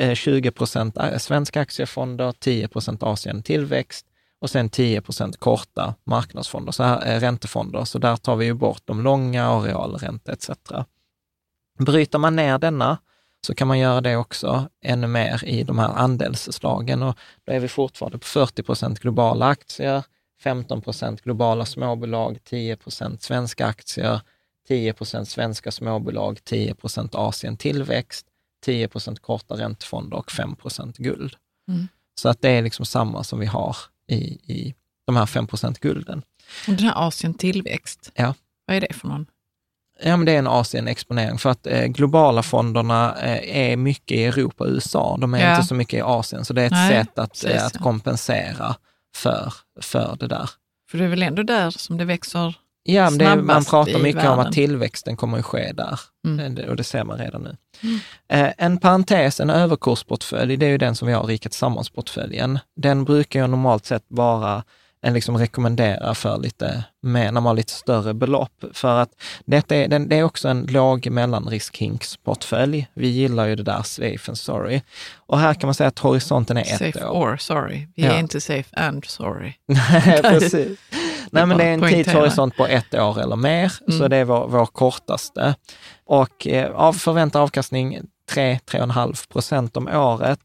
[SPEAKER 3] eh, 20 procent eh, svenska aktiefonder, 10 procent Asien tillväxt och sen 10 procent korta marknadsfonder, så här, eh, räntefonder. Så där tar vi ju bort de långa och realränta etc. Bryter man ner denna så kan man göra det också ännu mer i de här andelsslagen och då är vi fortfarande på 40 procent globala aktier, 15 procent globala småbolag, 10 procent svenska aktier, 10 procent svenska småbolag, 10 procent Asien tillväxt, 10 procent korta räntefonder och 5 procent guld.
[SPEAKER 4] Mm.
[SPEAKER 3] Så att det är liksom samma som vi har i, i de här 5 procent gulden.
[SPEAKER 4] Och den här Asien tillväxt,
[SPEAKER 3] Ja.
[SPEAKER 4] vad är det för någon?
[SPEAKER 3] Ja, men det är en Asien-exponering för att eh, globala fonderna eh, är mycket i Europa och USA. De är
[SPEAKER 4] Ja.
[SPEAKER 3] inte så mycket i Asien, så det är ett
[SPEAKER 4] Nej,
[SPEAKER 3] sätt att, eh, att kompensera för, för det där.
[SPEAKER 4] För det är väl ändå där som det växer?
[SPEAKER 3] Ja, men är- man pratar mycket om
[SPEAKER 4] världen.
[SPEAKER 3] att tillväxten kommer att ske där
[SPEAKER 4] Mm.
[SPEAKER 3] Och det ser man redan nu.
[SPEAKER 4] Mm.
[SPEAKER 3] Eh, En parentes, en överkursportfölj, det är ju den som vi har Riket Tillsammans-portföljen. Den brukar jag normalt sett bara en liksom rekommendera för lite mer, när man har lite större belopp. För att detta är, det är också en låg mellanrisk-hinksportfölj. Vi gillar ju det där safe and sorry. Och här kan man säga att horisonten är ett
[SPEAKER 4] Safe
[SPEAKER 3] år.
[SPEAKER 4] or sorry. Vi
[SPEAKER 3] Ja.
[SPEAKER 4] är inte safe and sorry. [laughs]
[SPEAKER 3] Nej, precis. Nej, men det är en tidshorisont på ett år eller mer, så
[SPEAKER 4] Mm.
[SPEAKER 3] det är vår, vår kortaste. Och eh, av förväntad avkastning 3-3,5 procent om året.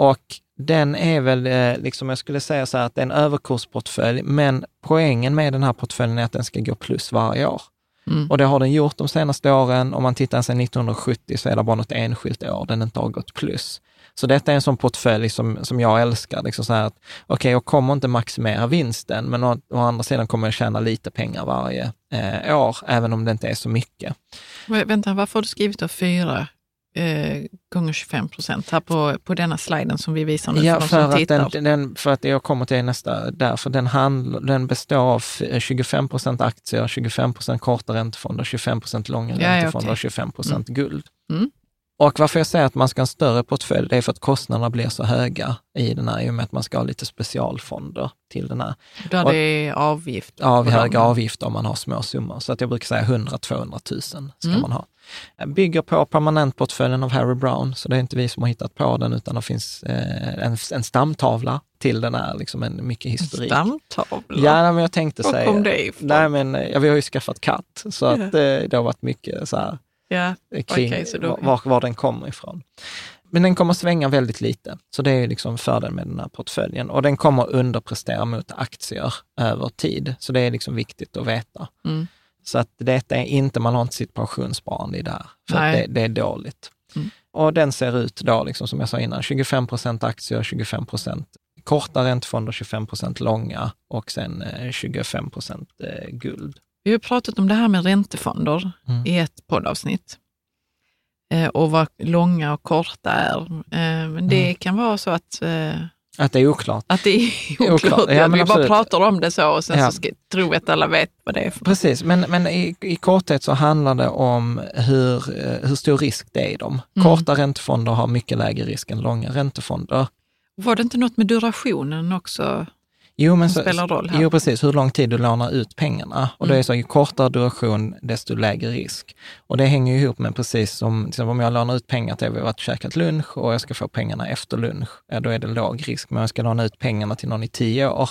[SPEAKER 3] Och den är väl, eh, liksom jag skulle säga så här, att det är en överkursportfölj, men poängen med den här portföljen är att den ska gå plus varje år.
[SPEAKER 4] Mm.
[SPEAKER 3] Och det har den gjort de senaste åren. Om man tittar sedan 1970 så är det bara något enskilt år den inte har gått plus. Så detta är en sån portfölj som, som jag älskar. Liksom så här att, okej, jag kommer inte maximera vinsten, men å, å andra sidan kommer jag tjäna lite pengar varje eh, år, även om det inte är så mycket.
[SPEAKER 4] Vä- Vänta, varför har du skrivit då fyra eh, gånger 25 procent här på, på denna sliden som vi visar nu
[SPEAKER 3] Ja,
[SPEAKER 4] för
[SPEAKER 3] för att,
[SPEAKER 4] tittar?
[SPEAKER 3] den, den, för att jag kommer till nästa, därför den, handl, den består av eh, 25 procent aktier, 25 procent korta räntefonder, 25 procent långa
[SPEAKER 4] Ja, ja,
[SPEAKER 3] räntefonder och 25 procent guld.
[SPEAKER 4] Mm.
[SPEAKER 3] Och varför jag säger att man ska ha en större portfölj, det är för att kostnaderna blir så höga i den här, i och med att man ska ha lite specialfonder till den här.
[SPEAKER 4] Där
[SPEAKER 3] och-
[SPEAKER 4] det är avgift.
[SPEAKER 3] Av
[SPEAKER 4] på
[SPEAKER 3] höga avgifter om man har små summor. Så att jag brukar säga 100-200 000 ska
[SPEAKER 4] Mm.
[SPEAKER 3] man ha. Bygger på permanentportföljen av Harry Brown, så det är inte vi som har hittat på den, utan det finns eh, en, en stamtavla till den här, liksom en mycket historik.
[SPEAKER 4] Stamtavla?
[SPEAKER 3] Ja, nej, men jag tänkte
[SPEAKER 4] Var
[SPEAKER 3] säga...
[SPEAKER 4] kom det ifrån?
[SPEAKER 3] Nej, men eh, ja, vi har ju skaffat katt, så att eh, det har varit mycket så här eh, kring
[SPEAKER 4] Okej, så då-
[SPEAKER 3] var, var den kommer ifrån. Men den kommer svänga väldigt lite, så det är liksom fördelen med den här portföljen. Och den kommer underprestera mot aktier över tid, så det är liksom viktigt att veta.
[SPEAKER 4] Mm.
[SPEAKER 3] Så att detta är inte, man har inte sitt pensionssparande i det här, för det, det är dåligt.
[SPEAKER 4] Mm.
[SPEAKER 3] Och den ser ut då, liksom, som jag sa innan, 25 procent aktier, 25 procent korta räntefonder, 25 procent långa och sen eh, 25 procent eh, guld.
[SPEAKER 4] Vi har pratat om det här med räntefonder
[SPEAKER 3] Mm.
[SPEAKER 4] i ett poddavsnitt. Eh, och vad långa och korta är. Eh, men det
[SPEAKER 3] Mm.
[SPEAKER 4] kan vara så att, eh,
[SPEAKER 3] Att det är oklart.
[SPEAKER 4] att det är [laughs]
[SPEAKER 3] Oklart.
[SPEAKER 4] oklart.
[SPEAKER 3] Ja,
[SPEAKER 4] Ja, vi bara
[SPEAKER 3] absolut.
[SPEAKER 4] pratar om det så och sen
[SPEAKER 3] Ja.
[SPEAKER 4] så ska, tror vi att alla vet vad det är för
[SPEAKER 3] Precis, men, men i, i korthet så handlar det om hur, eh, hur stor risk det är i dem.
[SPEAKER 4] Mm.
[SPEAKER 3] Korta räntefonder har mycket lägre risk än långa räntefonder.
[SPEAKER 4] Var det inte något med durationen också?
[SPEAKER 3] Jo, men
[SPEAKER 4] Som spelar roll här.
[SPEAKER 3] Jo, precis. Hur lång tid du lånar ut pengarna. Och det
[SPEAKER 4] Mm.
[SPEAKER 3] är så, ju kortare duration, desto lägre risk. Och det hänger ju ihop med precis som, till om jag lånar ut pengar till, vi har varit käkat lunch och jag ska få pengarna efter lunch, ja, då är det låg risk. Men om jag ska låna ut pengarna till någon i tio år,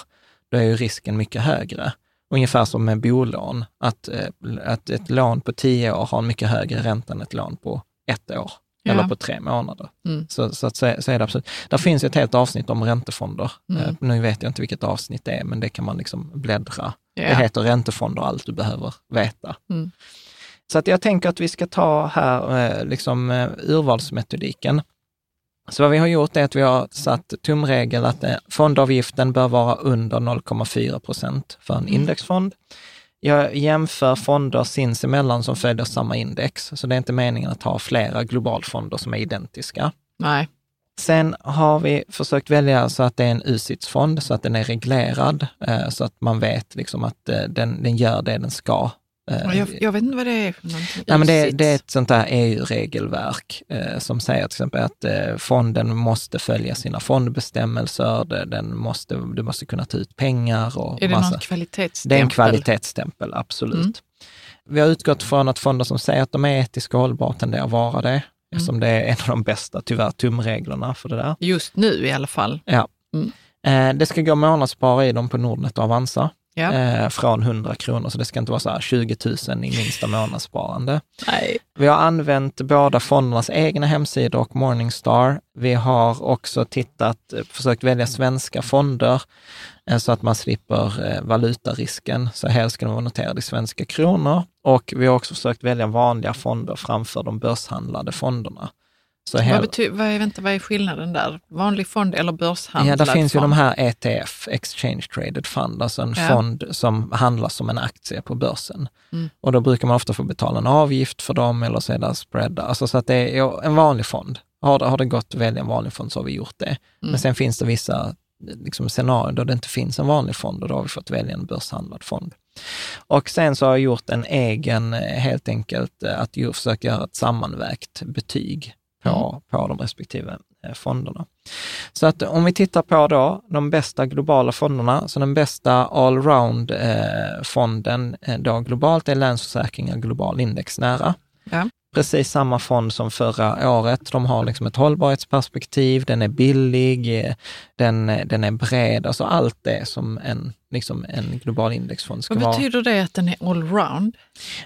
[SPEAKER 3] då är ju risken mycket högre. Ungefär som med bolån, att, eh, att ett lån på tio år har en mycket högre ränta än ett lån på ett år.
[SPEAKER 4] Ja.
[SPEAKER 3] Eller på tre månader.
[SPEAKER 4] Mm.
[SPEAKER 3] Så, så att så, så är det absolut. Där finns ett helt avsnitt om räntefonder.
[SPEAKER 4] Mm.
[SPEAKER 3] Eh, Nu vet jag inte vilket avsnitt det är, men det kan man liksom bläddra.
[SPEAKER 4] Ja.
[SPEAKER 3] Det heter räntefonder, allt du behöver veta.
[SPEAKER 4] Mm.
[SPEAKER 3] Så att jag tänker att vi ska ta här eh, liksom eh, urvalsmetodiken. Så vad vi har gjort är att vi har satt tumregel att fondavgiften bör vara under 0,4 procent för en
[SPEAKER 4] Mm.
[SPEAKER 3] indexfond. Jag jämför fonder sinsemellan som följer samma index, så det är inte meningen att ha flera globalfonder som är identiska.
[SPEAKER 4] Nej.
[SPEAKER 3] Sen har vi försökt välja så att det är en UCITS-fond, så att den är reglerad, eh, så att man vet liksom att eh, den, den gör det den ska. Eh,
[SPEAKER 4] Jag, jag vet inte vad det är för någonting.
[SPEAKER 3] Men det, det är ett sånt där EU-regelverk eh, som säger till exempel att eh, fonden måste följa sina fondbestämmelser, det, den måste, du måste kunna ta ut pengar och
[SPEAKER 4] Är det
[SPEAKER 3] massa.
[SPEAKER 4] någon kvalitetsstämpel?
[SPEAKER 3] Det är en kvalitetsstämpel, absolut.
[SPEAKER 4] Mm.
[SPEAKER 3] Vi har utgått från att fonder som säger att de är etiska och hållbara tenderar att vara det,
[SPEAKER 4] Mm.
[SPEAKER 3] eftersom det är en av de bästa, tyvärr, tumreglerna för det där.
[SPEAKER 4] Just nu i alla fall.
[SPEAKER 3] Ja.
[SPEAKER 4] Mm.
[SPEAKER 3] Eh, det ska gå månadsspara i dem på Nordnet och Avanza.
[SPEAKER 4] Ja.
[SPEAKER 3] eh, från 100 kronor, så det ska inte vara så här 20 000 i minsta månadssparande.
[SPEAKER 4] Nej.
[SPEAKER 3] Vi har använt båda fondernas egna hemsidor och Morningstar. Vi har också tittat, försökt välja svenska fonder eh, så att man slipper eh, valutarisken. Så helst ska de vara noterade i svenska kronor. Och vi har också försökt välja vanliga fonder framför de börshandlade fonderna. Så
[SPEAKER 4] Vad,
[SPEAKER 3] hel-
[SPEAKER 4] bety- vad, är, vänta, vad är skillnaden där? Vanlig fond eller börshandlad
[SPEAKER 3] Ja, där finns ju
[SPEAKER 4] fond?
[SPEAKER 3] de här ETF, Exchange Traded Fund, alltså en
[SPEAKER 4] Ja.
[SPEAKER 3] fond som handlas som en aktie på börsen.
[SPEAKER 4] Mm.
[SPEAKER 3] Och då brukar man ofta få betala en avgift för dem eller så är det spread. Alltså så att det är en vanlig fond. Har det, har det gått att välja en vanlig fond så har vi gjort det.
[SPEAKER 4] Mm.
[SPEAKER 3] Men sen finns det vissa liksom, scenarier då det inte finns en vanlig fond och då har vi fått välja en börshandlad fond. Och sen så har jag gjort en egen, eh, helt enkelt, eh, att ju försöka göra ett sammanvägt betyg på, på de respektive eh, fonderna. Så att om vi tittar på då de bästa globala fonderna, så den bästa allround-fonden eh, då globalt är Länsförsäkringar Global Indexnära.
[SPEAKER 4] Ja.
[SPEAKER 3] Precis samma fond som förra året. De har liksom ett hållbarhetsperspektiv, den är billig, eh, den, eh, den är bred, alltså allt det som en, liksom en global indexfond ska
[SPEAKER 4] Vad
[SPEAKER 3] vara.
[SPEAKER 4] betyder det att den är allround?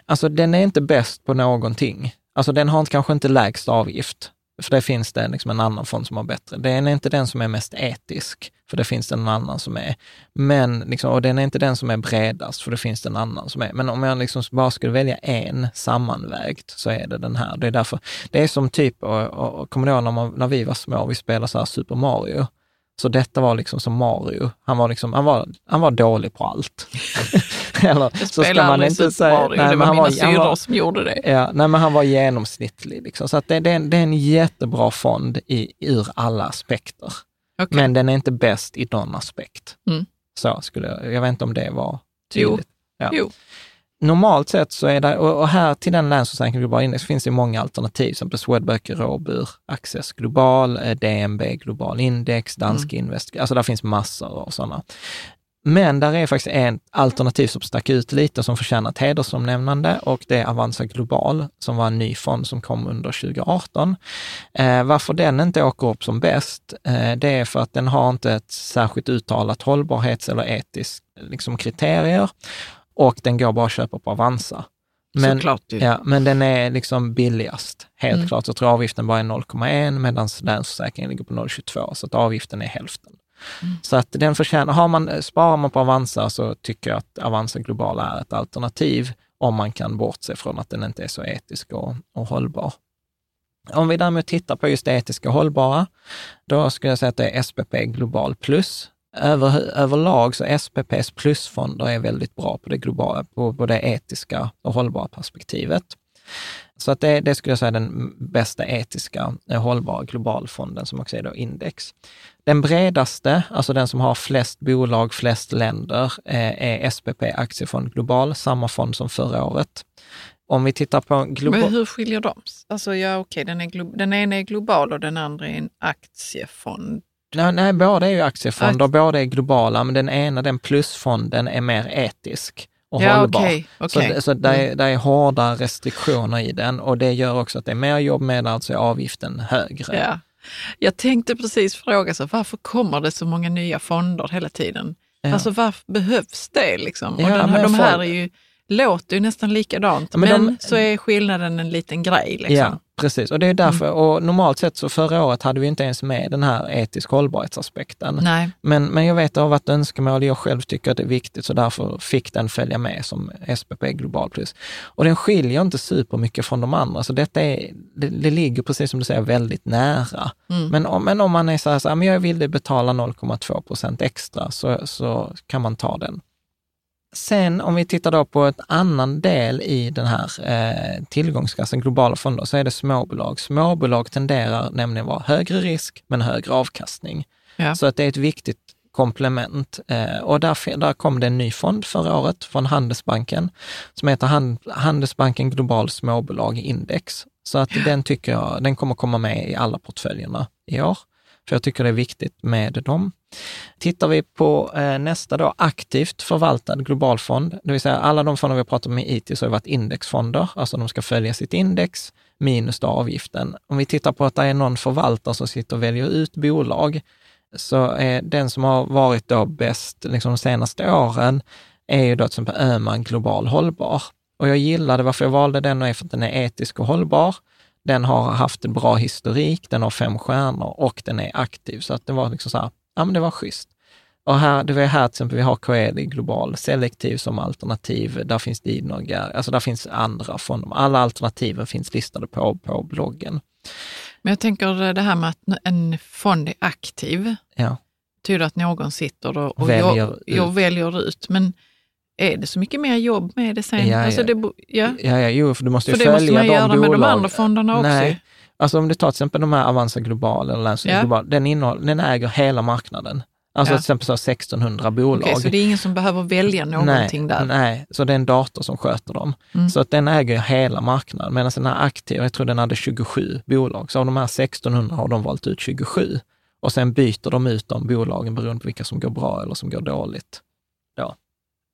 [SPEAKER 3] Alltså den är inte bäst på någonting. Alltså den har kanske inte lägst avgift, för det finns det liksom en annan fond som har bättre. Den är inte den som är mest etisk, för det finns det en annan som är. Men, liksom, och den är inte den som är bredast, för det finns det en annan som är. Men om jag liksom bara skulle välja en sammanvägt så är det den här. Det är därför, det är som typ, och, och, och kommer du ihåg när, man, när vi var små, vi spelade så här Super Mario. Så detta var liksom som Mario. Han var, liksom, han var, han var dålig på allt. [laughs] [laughs] Eller, så ska man inte säga.
[SPEAKER 4] Mario,
[SPEAKER 3] Nej,
[SPEAKER 4] det var
[SPEAKER 3] han
[SPEAKER 4] mina
[SPEAKER 3] var- han var-
[SPEAKER 4] syrror som gjorde det.
[SPEAKER 3] Ja, nej, men han var genomsnittlig. Liksom. Så att det, det, är en, det är en jättebra fond i, ur alla aspekter.
[SPEAKER 4] Okej.
[SPEAKER 3] Men den är inte bäst i någon aspekt.
[SPEAKER 4] Mm.
[SPEAKER 3] Så skulle jag, jag vet inte om det var
[SPEAKER 4] Jo.
[SPEAKER 3] tydligt. Ja.
[SPEAKER 4] Jo.
[SPEAKER 3] Normalt sett så är det, och här till den Länsförsäkringen Global Index finns det många alternativ, till exempel Swedbank Robur, Access Global, eh, DNB Global Index, Danske Invest, alltså där finns massor och sådana. Men där är faktiskt en alternativ som stack ut lite som förtjänar ett hedersomnämnande och det är Avanza Global som var en ny fond som kom under 2018. Eh, varför den inte åker upp som bäst, eh, det är för att den har inte ett särskilt uttalat hållbarhets eller etiskt liksom, kriterier och den går bara att köpa på Avanza. Men,
[SPEAKER 4] Såklart
[SPEAKER 3] ja, men den är liksom billigast, helt
[SPEAKER 4] Mm.
[SPEAKER 3] klart. Jag tror avgiften bara är 0,1 medan Länsförsäkringen ligger på 0,22 så att avgiften är hälften.
[SPEAKER 4] Mm.
[SPEAKER 3] Så att den förtjänar, har man, sparar man på Avanza så tycker jag att Avanza Global är ett alternativ om man kan bortse från att den inte är så etisk och, och hållbar. Om vi däremot tittar på just det etiska och hållbara, då skulle jag säga att det är SPP Global Plus. Över, överlag så SPPs plusfonder är väldigt bra på det, globala, på, på det etiska och hållbara perspektivet. Så att det, det skulle jag säga är den bästa etiska hållbara globalfonden som också är då index. Den bredaste, alltså den som har flest bolag, flest länder, eh, är SPP Aktiefond Global, samma fond som förra året. Om vi tittar på global...
[SPEAKER 4] Men hur skiljer de? Alltså, ja, okej, den, är glo- den ena är global och den andra är en aktiefond.
[SPEAKER 3] Nej, nej, båda är ju aktiefonder, båda är globala, men den ena, den plusfonden, är mer etisk och
[SPEAKER 4] Ja,
[SPEAKER 3] hållbar.
[SPEAKER 4] okej. Mm.
[SPEAKER 3] Så, så där, är, där är hårda restriktioner i den och det gör också att det är mer jobb med det, alltså är avgiften högre.
[SPEAKER 4] Ja. Jag tänkte precis fråga, så, varför kommer det så många nya fonder hela tiden?
[SPEAKER 3] Ja.
[SPEAKER 4] Alltså varför behövs det? Liksom? Och
[SPEAKER 3] Ja,
[SPEAKER 4] den,
[SPEAKER 3] men
[SPEAKER 4] de här
[SPEAKER 3] folk-
[SPEAKER 4] är ju, låter ju nästan likadant,
[SPEAKER 3] men
[SPEAKER 4] men,
[SPEAKER 3] de-
[SPEAKER 4] så är skillnaden en liten grej. Liksom.
[SPEAKER 3] Ja, precis. Och det är därför,
[SPEAKER 4] Mm.
[SPEAKER 3] och normalt sett så förra året hade vi inte ens med den här etisk hållbarhetsaspekten.
[SPEAKER 4] Nej.
[SPEAKER 3] Men, men jag vet att det har varit önskemål, jag själv tycker att det är viktigt, så därför fick den följa med som SPP Global Plus. Och den skiljer inte supermycket från de andra, så detta är, det, det ligger precis som du säger väldigt nära.
[SPEAKER 4] Mm.
[SPEAKER 3] Men, om, men om man är så här, så här men jag vill betala 0,2 procent extra, så, så kan man ta den. Sen om vi tittar då på en annan del i den här eh, tillgångskassan, globala fonder, så är det småbolag. Småbolag tenderar nämligen vara högre risk men högre avkastning.
[SPEAKER 4] Ja.
[SPEAKER 3] Så att det är ett viktigt komplement. Eh, och där, där kom det en ny fond förra året från Handelsbanken som heter Hand, Handelsbanken Global Småbolag Index. Så att den tycker jag, den kommer komma med i alla portföljerna i år. För jag tycker det är viktigt med dem. Tittar vi på eh, nästa då, aktivt förvaltad globalfond, det vill säga alla de fonder vi har pratat om i har varit indexfonder, alltså de ska följa sitt index minus då avgiften. Om vi tittar på att det är någon förvaltare som sitter och väljer ut bolag, så är den som har varit då bäst liksom de senaste åren är ju då till exempel Öhman Global Hållbar. Och jag gillade, varför jag valde den och är för att den är etisk och hållbar. Den har haft en bra historik, den har fem stjärnor och den är aktiv. Så att det var liksom så här, ja men det var schysst. Och här, det var här till exempel, vi har Coeli Global Selektiv som alternativ. Där finns Didnogar, alltså där finns andra fonder. Alla alternativen finns listade på, på bloggen.
[SPEAKER 4] Men jag tänker det här med att en fond är aktiv.
[SPEAKER 3] Ja.
[SPEAKER 4] Betyder att någon sitter och, och
[SPEAKER 3] Väljer
[SPEAKER 4] jag, jag
[SPEAKER 3] ut.
[SPEAKER 4] väljer ut. Men är det så mycket mer jobb med det sen?
[SPEAKER 3] Ja,
[SPEAKER 4] alltså
[SPEAKER 3] ja.
[SPEAKER 4] det, bo- ja.
[SPEAKER 3] Ja, ja, jo, för du måste ju
[SPEAKER 4] För det
[SPEAKER 3] följa
[SPEAKER 4] måste man
[SPEAKER 3] de
[SPEAKER 4] göra med de
[SPEAKER 3] bolag-
[SPEAKER 4] andra fonderna också.
[SPEAKER 3] Nej. Alltså om du tar till exempel de här Avanza Global eller Länsstyrelsen
[SPEAKER 4] Ja.
[SPEAKER 3] Global, den, innehåller, den äger hela marknaden. Alltså
[SPEAKER 4] Ja.
[SPEAKER 3] till exempel så 1600 bolag.
[SPEAKER 4] Okej, så det är ingen som behöver välja någonting
[SPEAKER 3] nej,
[SPEAKER 4] där?
[SPEAKER 3] Nej, så det är en dator som sköter dem.
[SPEAKER 4] Mm.
[SPEAKER 3] Så att den äger hela marknaden, medan den är aktiv, jag tror den hade 27 bolag. Så av de här 1600 har de valt ut 27. Och sen byter de ut de bolagen beroende på vilka som går bra eller som går dåligt. Ja.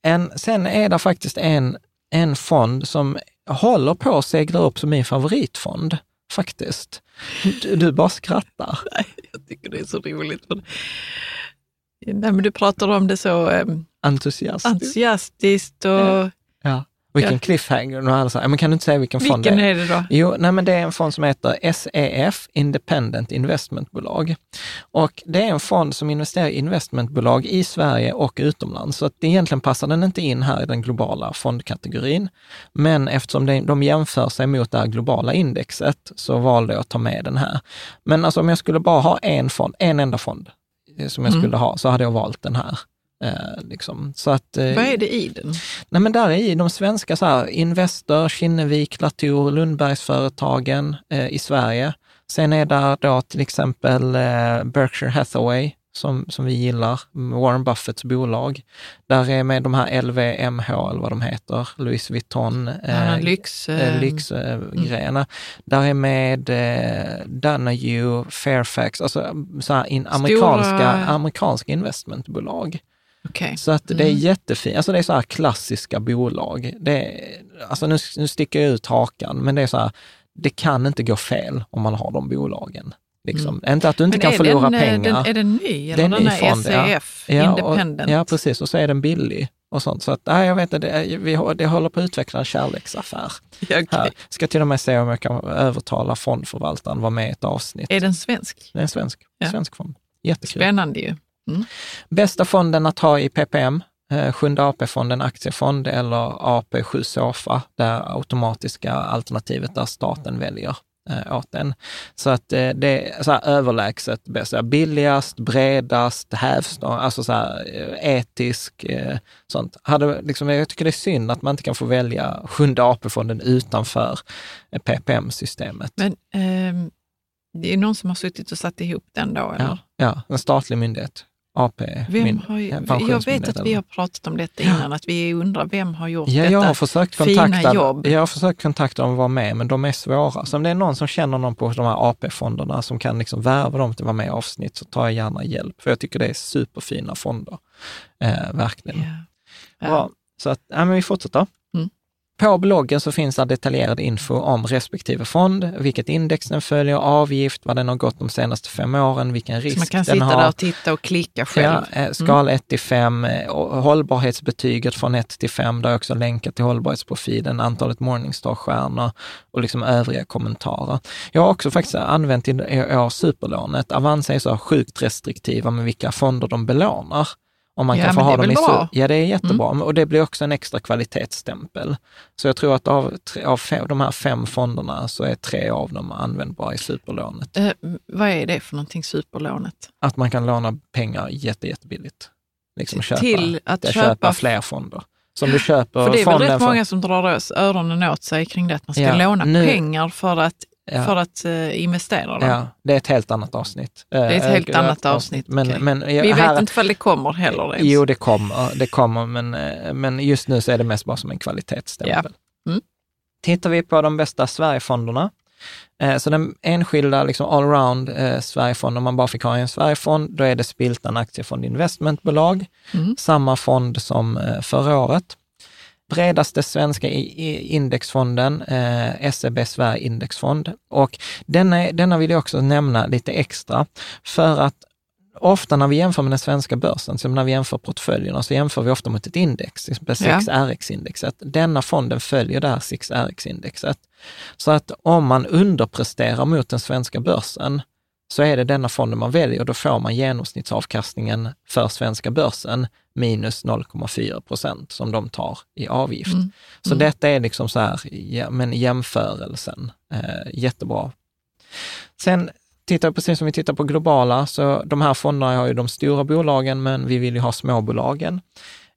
[SPEAKER 3] En, sen är det faktiskt en, en fond som håller på att segla upp som min favoritfond, faktiskt. Du, bara skrattar. [laughs]
[SPEAKER 4] Nej, jag tycker det är så roligt. Nej, men du pratar om det så um,
[SPEAKER 3] Entusiastisk.
[SPEAKER 4] entusiastiskt och
[SPEAKER 3] Ja. Vilken
[SPEAKER 4] Ja.
[SPEAKER 3] cliffhanger. Och alla så här, men kan du inte säga vilken fond det
[SPEAKER 4] vilken
[SPEAKER 3] är?
[SPEAKER 4] är det då?
[SPEAKER 3] Jo, nej men det är en fond som heter SEF, Independent Investmentbolag. Och det är en fond som investerar i investmentbolag i Sverige och utomlands. Så att egentligen passar den inte in här i den globala fondkategorin. Men eftersom det- de jämför sig mot det här globala indexet så valde jag att ta med den här. Men alltså om jag skulle bara ha en fond, en enda fond eh, som jag
[SPEAKER 4] Mm.
[SPEAKER 3] skulle ha, så hade jag valt den här. Eh, liksom. så att, eh,
[SPEAKER 4] Vad är det i den?
[SPEAKER 3] Nej, men där är i de svenska så här, Investor, Kinnevik, Latour, Lundbergsföretagen eh, i Sverige. Sen är där då till exempel eh, Berkshire Hathaway som, som vi gillar, Warren Buffetts bolag. Där är med de här LVMH eller vad de heter, Louis Vuitton.
[SPEAKER 4] Eh, lyx...
[SPEAKER 3] eh,
[SPEAKER 4] eh,
[SPEAKER 3] lyxgrejerna. Där är med eh, Donahue, Fairfax, alltså så in, amerikanska, amerikanska investmentbolag.
[SPEAKER 4] Okej.
[SPEAKER 3] Så att det är jättefint. Alltså det är så här klassiska bolag. Det är, alltså nu, nu sticker jag ut hakan, men det är så här, det kan inte gå fel om man har de bolagen. Liksom. Inte att du inte
[SPEAKER 4] Men
[SPEAKER 3] kan förlora
[SPEAKER 4] den, eh,
[SPEAKER 3] pengar.
[SPEAKER 4] Den, är den ny, eller
[SPEAKER 3] Den
[SPEAKER 4] den,
[SPEAKER 3] fond, ja.
[SPEAKER 4] SEF,
[SPEAKER 3] Ja, och-
[SPEAKER 4] Independent?
[SPEAKER 3] Ja, precis. Och så är den billig och sånt. Så att, nej, jag vet inte, det, vi, har- det håller på att utveckla en kärleksaffär.
[SPEAKER 4] Ja, okej.
[SPEAKER 3] Här. Ska till och med se om jag kan övertala fondförvaltaren att vara med i ett avsnitt.
[SPEAKER 4] Är den svensk?
[SPEAKER 3] Det är en svensk,
[SPEAKER 4] Ja.
[SPEAKER 3] svensk fond. Jättekul.
[SPEAKER 4] Spännande ju.
[SPEAKER 3] Bästa fonden att ha i PPM, eh, Sjunde AP-fonden aktiefond eller AP7 SOFA, det automatiska alternativet där staten väljer eh, åt den. Så att eh, det är så här överlägset bäst. Billigast, bredast, hävstång, alltså så här eh, etisk, eh, sånt. Hade, liksom, jag tycker det är synd att man inte kan få välja Sjunde AP-fonden utanför eh, PPM-systemet.
[SPEAKER 4] Men ehm, det är någon som har suttit och satt ihop den då, eller?
[SPEAKER 3] Ja, ja, en statlig myndighet. AP.
[SPEAKER 4] Vem har, jag vet att vi har pratat om detta innan, att vi undrar vem har gjort
[SPEAKER 3] Ja,
[SPEAKER 4] detta
[SPEAKER 3] jag har försökt
[SPEAKER 4] fina
[SPEAKER 3] kontakta,
[SPEAKER 4] jobb.
[SPEAKER 3] jag har försökt kontakta dem och vara med, men de är svåra. Så om det är någon som känner någon på de här AP-fonderna som kan liksom värva dem till att vara med i avsnitt, så tar jag gärna hjälp. För jag tycker det är superfina fonder. Eh, verkligen.
[SPEAKER 4] Ja. Ja.
[SPEAKER 3] Bra. Så att, ja, men vi fortsätter.
[SPEAKER 4] Mm.
[SPEAKER 3] På bloggen så finns det detaljerad info om respektive fond, vilket index den följer, avgift, vad den har gått de senaste fem åren, vilken risk
[SPEAKER 4] Så man kan
[SPEAKER 3] den
[SPEAKER 4] sitta
[SPEAKER 3] har.
[SPEAKER 4] där och titta och klicka själv. Mm.
[SPEAKER 3] Ja, eh, skala 1 till 5, eh, hållbarhetsbetyget från 1 till 5, där jag också länkar till hållbarhetsprofilen, antalet Morningstar-stjärnor och liksom övriga kommentarer. Jag har också faktiskt använt i år superlånet. Avanza är så sjukt restriktiva med vilka fonder de belånar. Om man
[SPEAKER 4] Ja,
[SPEAKER 3] kan få ha dem i
[SPEAKER 4] bra? Mm.
[SPEAKER 3] Ja, det är jättebra. Och det blir också en extra kvalitetsstämpel. Så jag tror att av, tre- av fem, de här fem fonderna så är tre av dem användbara i superlånet.
[SPEAKER 4] Eh, vad är det för någonting, superlånet?
[SPEAKER 3] Att man kan låna pengar jätte, jättebilligt. Liksom köpa,
[SPEAKER 4] Till att
[SPEAKER 3] Ja,
[SPEAKER 4] köpa-
[SPEAKER 3] fler fonder. Som du köper
[SPEAKER 4] För det är väl rätt många som drar öronen åt sig kring det, att man ska
[SPEAKER 3] Ja,
[SPEAKER 4] låna
[SPEAKER 3] nu-
[SPEAKER 4] pengar för att,
[SPEAKER 3] Ja.
[SPEAKER 4] för att eh, investera. Då.
[SPEAKER 3] Ja, det är ett helt annat avsnitt. Det
[SPEAKER 4] är ett helt annat avsnitt,
[SPEAKER 3] Men,
[SPEAKER 4] okej.
[SPEAKER 3] men,
[SPEAKER 4] Vi
[SPEAKER 3] här,
[SPEAKER 4] vet inte ifall det kommer heller ens.
[SPEAKER 3] Jo, det kommer, det kommer men, eh, men just nu så är det mest bara som en kvalitetsstämpel.
[SPEAKER 4] Ja. Mm.
[SPEAKER 3] Tittar vi på de bästa Sverigefonderna, eh, så den enskilda liksom allround eh, Sverigefond, om man bara fick ha en Sverigefond, då är det Spiltan Aktiefond Investmentbolag,
[SPEAKER 4] Mm.
[SPEAKER 3] samma fond som eh, förra året. Bredaste svenska indexfonden, eh, SEB Sverige Indexfond. Och denna, denna vill jag också nämna lite extra, för att ofta när vi jämför med den svenska börsen, som när vi jämför portföljerna, så jämför vi ofta mot ett index, till exempel 6RX-indexet. Denna fonden följer det här 6RX-indexet. Så att om man underpresterar mot den svenska börsen, så är det denna fonden man väljer och då får man genomsnittsavkastningen för svenska börsen minus 0,4 procent som de tar i avgift. Mm. Så mm. detta är liksom så här, ja, men jämförelsen, eh, jättebra. Sen tittar precis som vi tittar på globala, så de här fonderna har ju de stora bolagen, men vi vill ju ha småbolagen.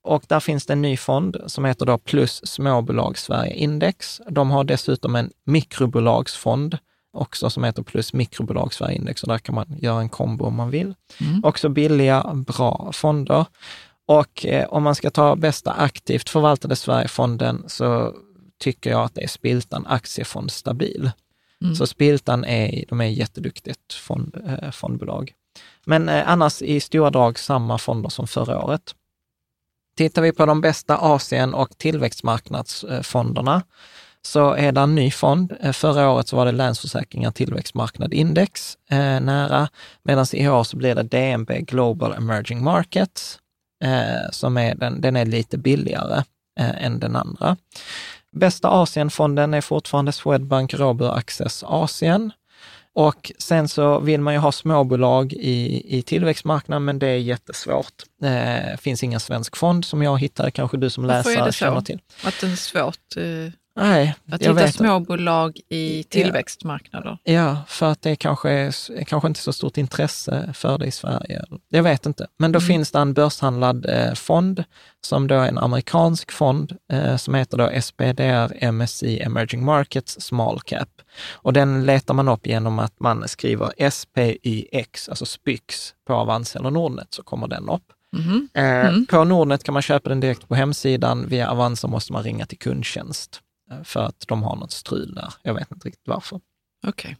[SPEAKER 3] Och där finns det en ny fond som heter då Plus småbolag Sverige Index. De har dessutom en mikrobolagsfond också som heter Plus mikrobolag Sverige Index och där kan man göra en kombo om man vill. Mm. Också billiga, bra fonder. Och eh, om man ska ta bästa aktivt förvaltade Sverigefonden så tycker jag att det är Spiltan Aktiefond Stabil. Mm. Så Spiltan är, de är jätteduktigt fond, eh, fondbolag. Men eh, annars i stora drag samma fonder som förra året. Tittar vi på de bästa Asien och tillväxtmarknadsfonderna så är det en ny fond. Eh, förra året så var det Länsförsäkringar Tillväxtmarknad Index eh, nära, medan i år så blir det DNB Global Emerging Markets, eh, som är den, den är lite billigare eh, än den andra. Bästa Asienfonden är fortfarande Swedbank Robur Access Asien. Och sen så vill man ju ha småbolag i, i tillväxtmarknaden, men det är jättesvårt. Det eh, finns ingen svensk fond som jag hittar, kanske du som läsare känner till.
[SPEAKER 4] Att det är svårt? Eh...
[SPEAKER 3] Nej,
[SPEAKER 4] att hitta småbolag i tillväxtmarknader?
[SPEAKER 3] Ja, för att det kanske är kanske inte så stort intresse för det i Sverige. Jag vet inte. Men då mm. finns det en börshandlad eh, fond som då är en amerikansk fond eh, som heter då SPDR MSC Emerging Markets Small Cap. Och den letar man upp genom att man skriver SPYX, alltså SPYX, på Avanza eller Nordnet så kommer den upp. Mm. Eh, mm. På Nordnet kan man köpa den direkt på hemsidan. Via Avanza måste man ringa till kundtjänst. Eh, för att de har något strul där. Jag vet inte riktigt varför.
[SPEAKER 4] Okay.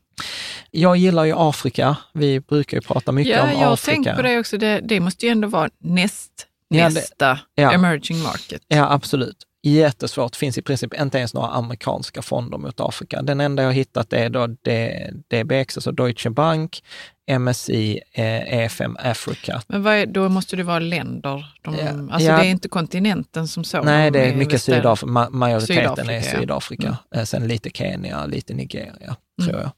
[SPEAKER 3] Jag gillar ju Afrika. Vi brukar ju prata mycket
[SPEAKER 4] ja,
[SPEAKER 3] om Afrika.
[SPEAKER 4] Ja, jag har tänkt på det också. Det, det måste ju ändå vara näst, ja, nästa ja. emerging market.
[SPEAKER 3] Ja, absolut. Jättesvårt. finns i princip inte ens några amerikanska fonder mot Afrika. Den enda jag hittat är då DBX, alltså Deutsche Bank, MSI, EFM eh, e Africa.
[SPEAKER 4] Men är, då måste det vara länder? De, ja, alltså ja. det är inte kontinenten som så?
[SPEAKER 3] Nej, det är mycket Sydafrika. majoriteten Sydafrika, är Sydafrika. Mm. Eh, sen lite Kenya, lite Nigeria, mm. tror jag.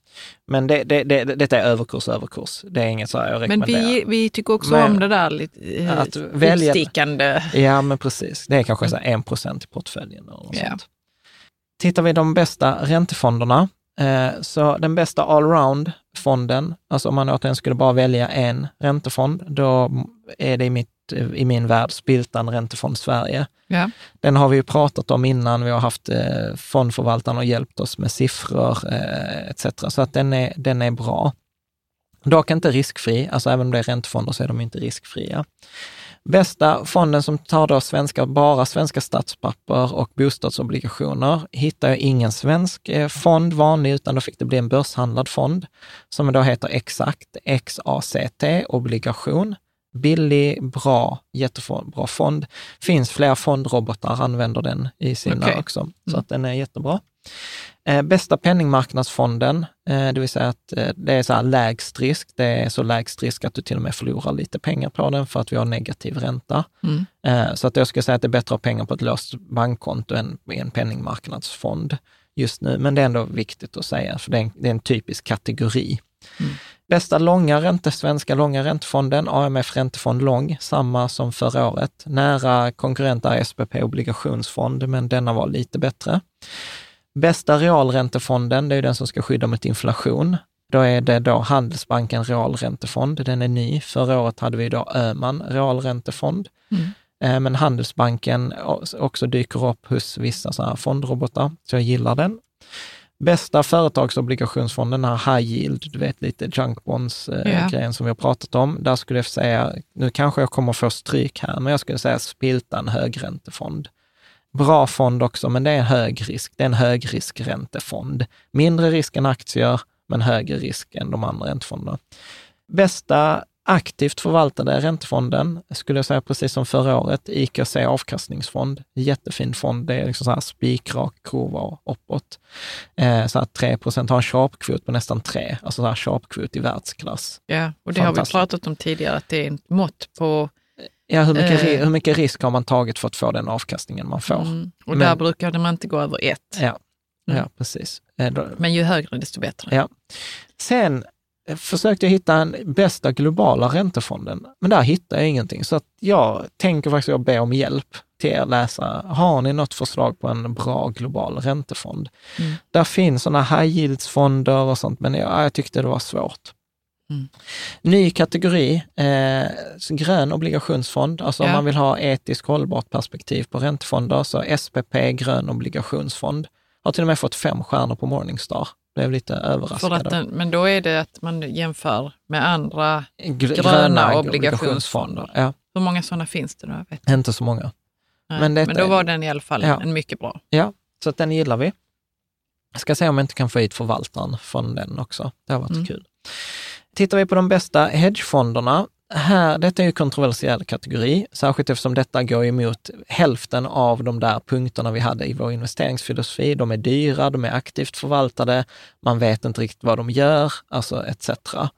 [SPEAKER 3] Men det, det, det, detta är överkurs, överkurs. Det är inget så här jag
[SPEAKER 4] Men vi, vi tycker också men, om det där lite eh, att välja, utstickande.
[SPEAKER 3] Ja, men precis. Det är kanske så en procent i portföljen. Och ja. sånt. Tittar vi de bästa räntefonderna Eh, så den bästa allround-fonden, alltså om man återigen skulle bara välja en räntefond, då är det i, mitt, i min värld Spiltan Räntefond Sverige. Ja. Den har vi ju pratat om innan, vi har haft eh, fondförvaltaren och hjälpt oss med siffror eh, etc. Så att den är, den är bra. Dock inte riskfri, alltså även om det är räntefonder så är de inte riskfria. Bästa fonden som tar då svenska, bara svenska statspapper och bostadsobligationer hittar jag ingen svensk eh, fond vanlig, utan då fick det bli en börshandlad fond som då heter Exakt, XACT, obligation. Billig, bra, jättebra fond. Finns flera fondrobotar, använder den i sina okay. också, så mm. att den är jättebra. Eh, bästa penningmarknadsfonden, eh, det vill säga att eh, det är så här lägst risk. Det är så lägst risk att du till och med förlorar lite pengar på den för att vi har negativ ränta. Mm. Eh, så att jag skulle säga att det är bättre att ha pengar på ett låst bankkonto än i en penningmarknadsfond just nu. Men det är ändå viktigt att säga, för det är en, det är en typisk kategori. Mm. Bästa långa ränte, svenska långa räntefonden, AMF Räntefond Lång, samma som förra året. Nära konkurrent är SPP Obligationsfond, men denna var lite bättre. Bästa realräntefonden, det är den som ska skydda mot inflation. Då är det då Handelsbanken realräntefond, den är ny. Förra året hade vi då Öman realräntefond. Mm. Eh, men Handelsbanken också dyker upp hos vissa sådana här fondrobotar, så jag gillar den. Bästa företagsobligationsfonden, den här high yield, du vet lite junk bonds-grejen eh, yeah. som vi har pratat om. Där skulle jag säga, nu kanske jag kommer få stryk här, men jag skulle säga Spiltan högräntefond. Bra fond också, men det är en hög risk. Det är en högriskräntefond. Mindre risk än aktier, men högre risk än de andra räntefonderna. Bästa aktivt förvaltade räntefonden, skulle jag säga precis som förra året, IKC avkastningsfond. Jättefin fond, det är liksom så här spikrak kurva uppåt. Eh, så att 3 procent har en sharpkvot på nästan 3, alltså så här sharpkvot i världsklass.
[SPEAKER 4] Ja, och det har vi pratat om tidigare, att det är ett mått på
[SPEAKER 3] Ja, hur mycket, eh, hur mycket risk har man tagit för att få den avkastningen man får? Mm,
[SPEAKER 4] och där brukar man inte gå över ett.
[SPEAKER 3] Ja, mm. ja precis.
[SPEAKER 4] Eh, Men ju högre desto bättre.
[SPEAKER 3] Ja. Sen försökte jag hitta en bästa globala räntefonden, men där hittade jag ingenting. Så att jag tänker faktiskt att be om hjälp till er läsare. Har ni något förslag på en bra global räntefond? Mm. Där finns sådana high yields-fonder och sånt, men jag, jag tyckte det var svårt. Mm. Ny kategori, eh, grön obligationsfond. Alltså ja. om man vill ha etiskt hållbart perspektiv på räntefonder, så SPP, grön obligationsfond, har till och med fått fem stjärnor på Morningstar. Blev lite överraskad.
[SPEAKER 4] Den, men då är det att man jämför med andra Gr gröna, gröna obligationsfonder. Ja. Hur många sådana finns det då?
[SPEAKER 3] Vet Inte så många.
[SPEAKER 4] Nej, men, men, då var den i alla fall ja. en mycket bra.
[SPEAKER 3] Ja, så att den gillar vi. Jag ska se om jag inte kan få hit förvaltaren från den också. Det har varit mm. kul. Tittar vi på de bästa hedgefonderna här, detta är ju kontroversiell kategori, särskilt eftersom detta går emot hälften av de där punkterna vi hade i vår investeringsfilosofi. De är dyra, de är aktivt förvaltade, man vet inte riktigt vad de gör, alltså etc. Mm.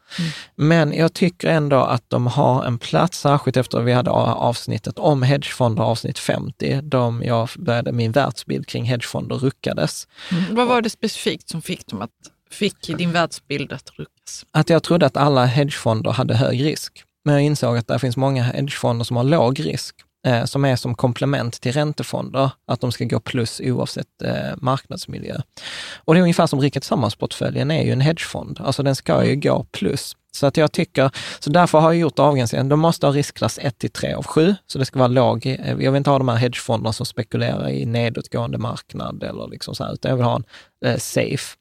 [SPEAKER 3] Men jag tycker ändå att de har en plats, särskilt efter att vi hade avsnittet om hedgefonder, avsnitt 50, då jag började min världsbild kring hedgefonder ruckades.
[SPEAKER 4] Mm. Vad var det specifikt som fick dem att fick din världsbild att ruckas?
[SPEAKER 3] Att jag trodde att alla hedgefonder hade hög risk. Men jag insåg att det finns många hedgefonder som har låg risk, eh, som är som komplement till räntefonder, att de ska gå plus oavsett eh, marknadsmiljö. Och det är ungefär som Rika Tillsammans-portföljen är ju en hedgefond, alltså den ska ju gå plus. Så att jag tycker, så därför har jag gjort avgränsningen. De måste ha riskklass 1 till 3 av 7, så det ska vara låg. Eh, jag vill inte ha de här hedgefonderna som spekulerar i nedåtgående marknad eller liksom så här, utan jag vill ha en eh, safe.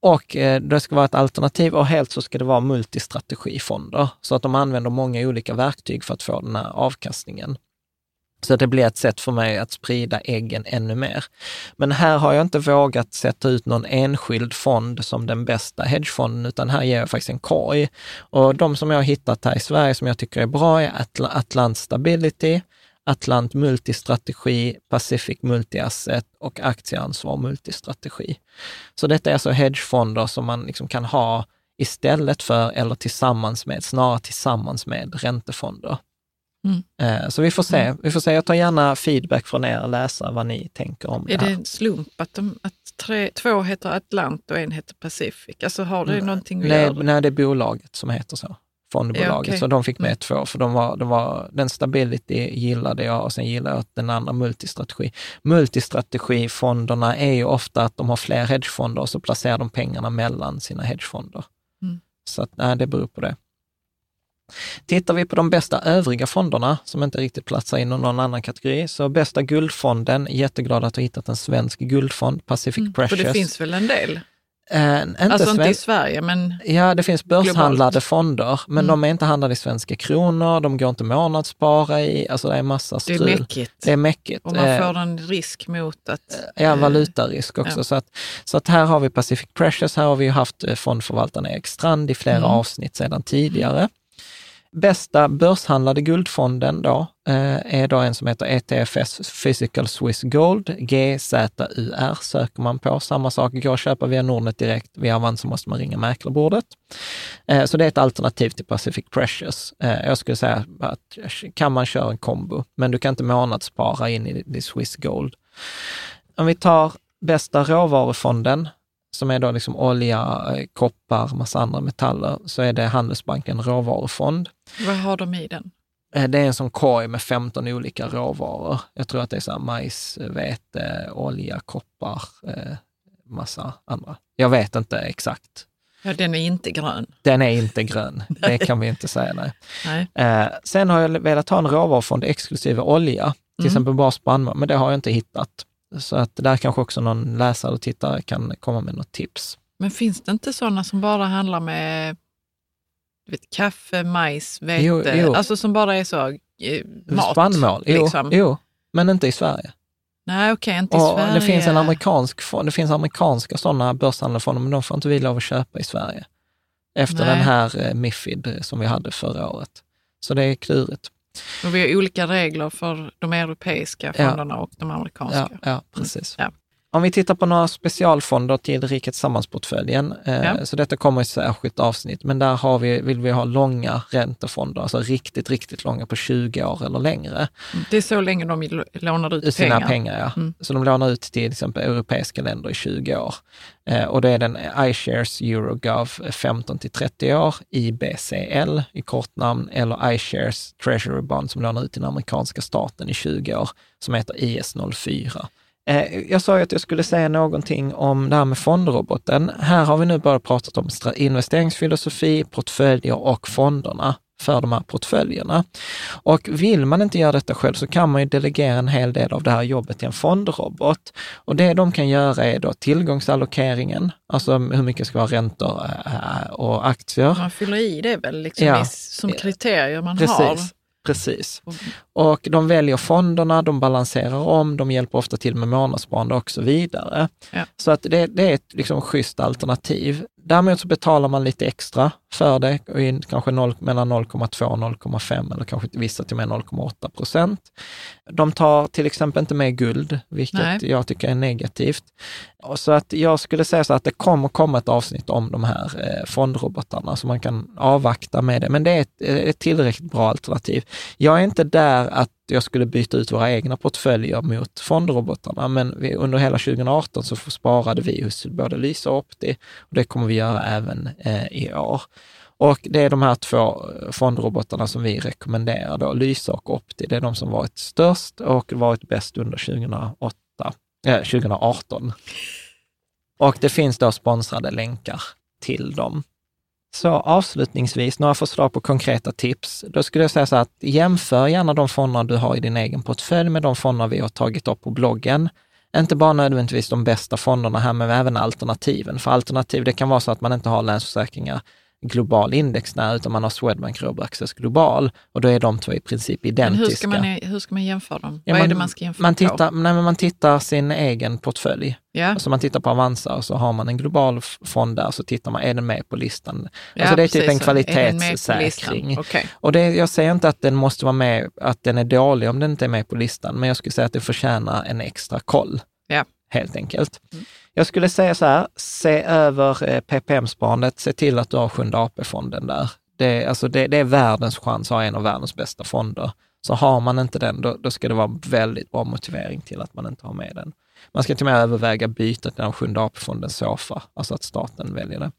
[SPEAKER 3] Och eh, det ska vara ett alternativ och helt så ska det vara multistrategifonder, så att de använder många olika verktyg för att få den här avkastningen. Så det blir ett sätt för mig att sprida äggen ännu mer. Men här har jag inte vågat sätta ut någon enskild fond som den bästa hedgefonden, utan här ger jag faktiskt en korg. Och de som jag har hittat här i Sverige som jag tycker är bra är Atl Atlant Stability, Atlant Multistrategi, Pacific Multiasset och Aktieansvar Multistrategi. Så detta är alltså hedgefonder som man liksom kan ha istället för eller tillsammans med, snarare tillsammans med räntefonder. Mm. Eh, så vi får se. Mm. Vi får se. Jag tar gärna feedback från er läsare vad ni tänker om
[SPEAKER 4] är
[SPEAKER 3] det här.
[SPEAKER 4] Är det en slump att, de, att tre, två heter Atlant och en heter Pacific? Alltså har det mm. någonting att
[SPEAKER 3] nej,
[SPEAKER 4] göra?
[SPEAKER 3] Nej, det är bolaget som heter så. Fondbolaget. Ja, okay. Så de fick med mm. två, för de var, de var, den Stability gillade jag och sen gillade jag den andra multistrategi. Multistrategifonderna är ju ofta att de har fler hedgefonder och så placerar de pengarna mellan sina hedgefonder. Mm. Så att, nej, det beror på det. Tittar vi på de bästa övriga fonderna, som inte riktigt platsar in i någon annan kategori, så bästa guldfonden, jätteglad att ha hittat en svensk guldfond, Pacific mm, Precious.
[SPEAKER 4] För det finns väl en del?
[SPEAKER 3] Eh, inte
[SPEAKER 4] alltså inte i Sverige, men
[SPEAKER 3] Ja, det finns börshandlade globalt. fonder, men mm. de är inte handlade i svenska kronor, de går inte månadsspara i, alltså det är massa strul.
[SPEAKER 4] Det är mäckigt.
[SPEAKER 3] Det är mäckigt.
[SPEAKER 4] Och man eh, får en risk mot att...
[SPEAKER 3] Ja, eh, valutarisk också. Ja. Så, att, så att här har vi Pacific Precious, här har vi haft fondförvaltaren Erik Strand i flera mm. avsnitt sedan tidigare. Bästa börshandlade guldfonden då eh, är då en som heter ETFS Physical Swiss Gold, GZUR söker man på. Samma sak, går att köpa via Nordnet direkt. Via Avanza måste man ringa mäklarbordet. Eh, så det är ett alternativ till Pacific Precious. Eh, jag skulle säga att kan man köra en kombo, men du kan inte månadsspara in i Swiss Gold. Om vi tar bästa råvarufonden som är då liksom olja, eh, koppar, massa andra metaller, så är det Handelsbanken råvarufond.
[SPEAKER 4] Vad har de i den?
[SPEAKER 3] Eh, det är en sån korg med 15 olika råvaror. Jag tror att det är så majs, vete, olja, koppar, eh, massa andra. Jag vet inte exakt.
[SPEAKER 4] Ja, den är inte grön.
[SPEAKER 3] Den är inte grön, [laughs] det kan vi inte säga. Nej. nej. sen har jag velat ha en råvarufond exklusive olja, till mm. exempel bara spannmål, men det har jag inte hittat. Så att där kanske också någon läsare eller tittare kan komma med något tips.
[SPEAKER 4] Men finns det inte sådana som bara handlar med du vet, kaffe, majs, vete, jo, jo. alltså som bara är så eh, mat?
[SPEAKER 3] Spannmål, jo, liksom. jo, men inte i Sverige.
[SPEAKER 4] Nej, okej, okay, inte i och Sverige.
[SPEAKER 3] Det finns en amerikansk det finns amerikanska sådana börshandlade fonder, men de får inte vi lov att köpa i Sverige. efter
[SPEAKER 4] Nej.
[SPEAKER 3] den här eh, Mifid som vi hade förra året. Så det är klurigt.
[SPEAKER 4] Och vi har olika regler för de europeiska
[SPEAKER 3] Ja.
[SPEAKER 4] fonderna och de amerikanska.
[SPEAKER 3] Ja, ja precis.
[SPEAKER 4] Ja.
[SPEAKER 3] Om vi tittar på några specialfonder till Rikets Sammansportföljen, eh,
[SPEAKER 4] Ja.
[SPEAKER 3] så detta kommer i ett särskilt avsnitt, men där har vi, vill vi ha långa räntefonder, alltså riktigt, riktigt långa på 20 år eller längre.
[SPEAKER 4] Det är så länge de lånar ut
[SPEAKER 3] sina
[SPEAKER 4] pengar.
[SPEAKER 3] pengar. ja.
[SPEAKER 4] Mm.
[SPEAKER 3] Så de lånar ut till exempel europeiska länder i 20 år. Eh, och det är den iShares Eurogov 15 till 30 år, IBCL i kortnamn, eller iShares Treasury Bond som lånar ut till den amerikanska staten i 20 år, som heter IS04. Eh, jag sa ju att jag skulle säga någonting om det här med fondroboten. Här har vi nu bara pratat om investeringsfilosofi, portföljer och fonderna för de här portföljerna. Och vill man inte göra detta själv så kan man ju delegera en hel del av det här jobbet till en fondrobot. Och det de kan göra är då tillgångsallokeringen, alltså hur mycket ska vara räntor eh, och aktier.
[SPEAKER 4] Man fyller i det väl liksom
[SPEAKER 3] Ja.
[SPEAKER 4] som kriterier man har.
[SPEAKER 3] Precis. Precis. Och de väljer fonderna, de balanserar om, de hjälper ofta till med månadssparande och så vidare.
[SPEAKER 4] Ja.
[SPEAKER 3] Så att det, det är ett liksom schysst alternativ. Däremot så betalar man lite extra för det, kanske 0, mellan 0,2 och 0,5 eller kanske vissa till och med 0,8 procent. De tar till exempel inte med guld, vilket
[SPEAKER 4] Nej.
[SPEAKER 3] jag tycker är negativt. Och Så att jag skulle säga så att det kommer komma ett avsnitt om de här eh, fondrobotarna, så man kan avvakta med det. Men det är ett, ett tillräckligt bra alternativ. Jag är inte där att jag skulle byta ut våra egna portföljer mot fondrobotarna, men vi, under hela 2018 så sparade vi hos både Lysa och Opti och det kommer vi göra även eh, i år. Och det är de här två eh, fondrobotarna som vi rekommenderar då, Lysa och Opti. Det är de som varit störst och varit bäst under 2008, eh, 2018. Och det finns då sponsrade länkar till dem. Så avslutningsvis, några förslag på konkreta tips. Då skulle jag säga så här att jämför gärna de fonder du har i din egen portfölj med de fonder vi har tagit upp på bloggen. Inte bara nödvändigtvis de bästa fonderna här, men även alternativen. För alternativ, det kan vara så att man inte har Länsförsäkringar global index när, utan man har Swedbank Robur Access Global och då är de två i princip
[SPEAKER 4] Men
[SPEAKER 3] identiska.
[SPEAKER 4] hur ska, man, hur ska man jämföra dem?
[SPEAKER 3] Ja,
[SPEAKER 4] Vad är
[SPEAKER 3] man-
[SPEAKER 4] det man ska jämföra
[SPEAKER 3] man
[SPEAKER 4] på?
[SPEAKER 3] tittar, nej, men man tittar sin egen portfölj.
[SPEAKER 4] Ja,
[SPEAKER 3] Alltså man tittar på Avanza och så har man en global fond där, så tittar man, är den med på listan?
[SPEAKER 4] ja,
[SPEAKER 3] alltså det är typ en.
[SPEAKER 4] Är på
[SPEAKER 3] kvalitetssäkring.
[SPEAKER 4] Okej.
[SPEAKER 3] Och det, jag säger inte att den måste vara med, att den är dålig om den inte är med på listan, men jag skulle säga att den förtjänar en extra koll.
[SPEAKER 4] Ja.
[SPEAKER 3] Helt enkelt. Jag skulle säga så här, se över eh, PPM-sparandet, se till att du har Sjunde AP-fonden där. Det, alltså det, det är världens chans att ha en av världens bästa fonder. Så har man inte den, då, då ska det vara väldigt bra motivering till att man inte har med den. Man ska till och med överväga bytet till den Sjunde AP-fonden SOFA, alltså att staten väljer det.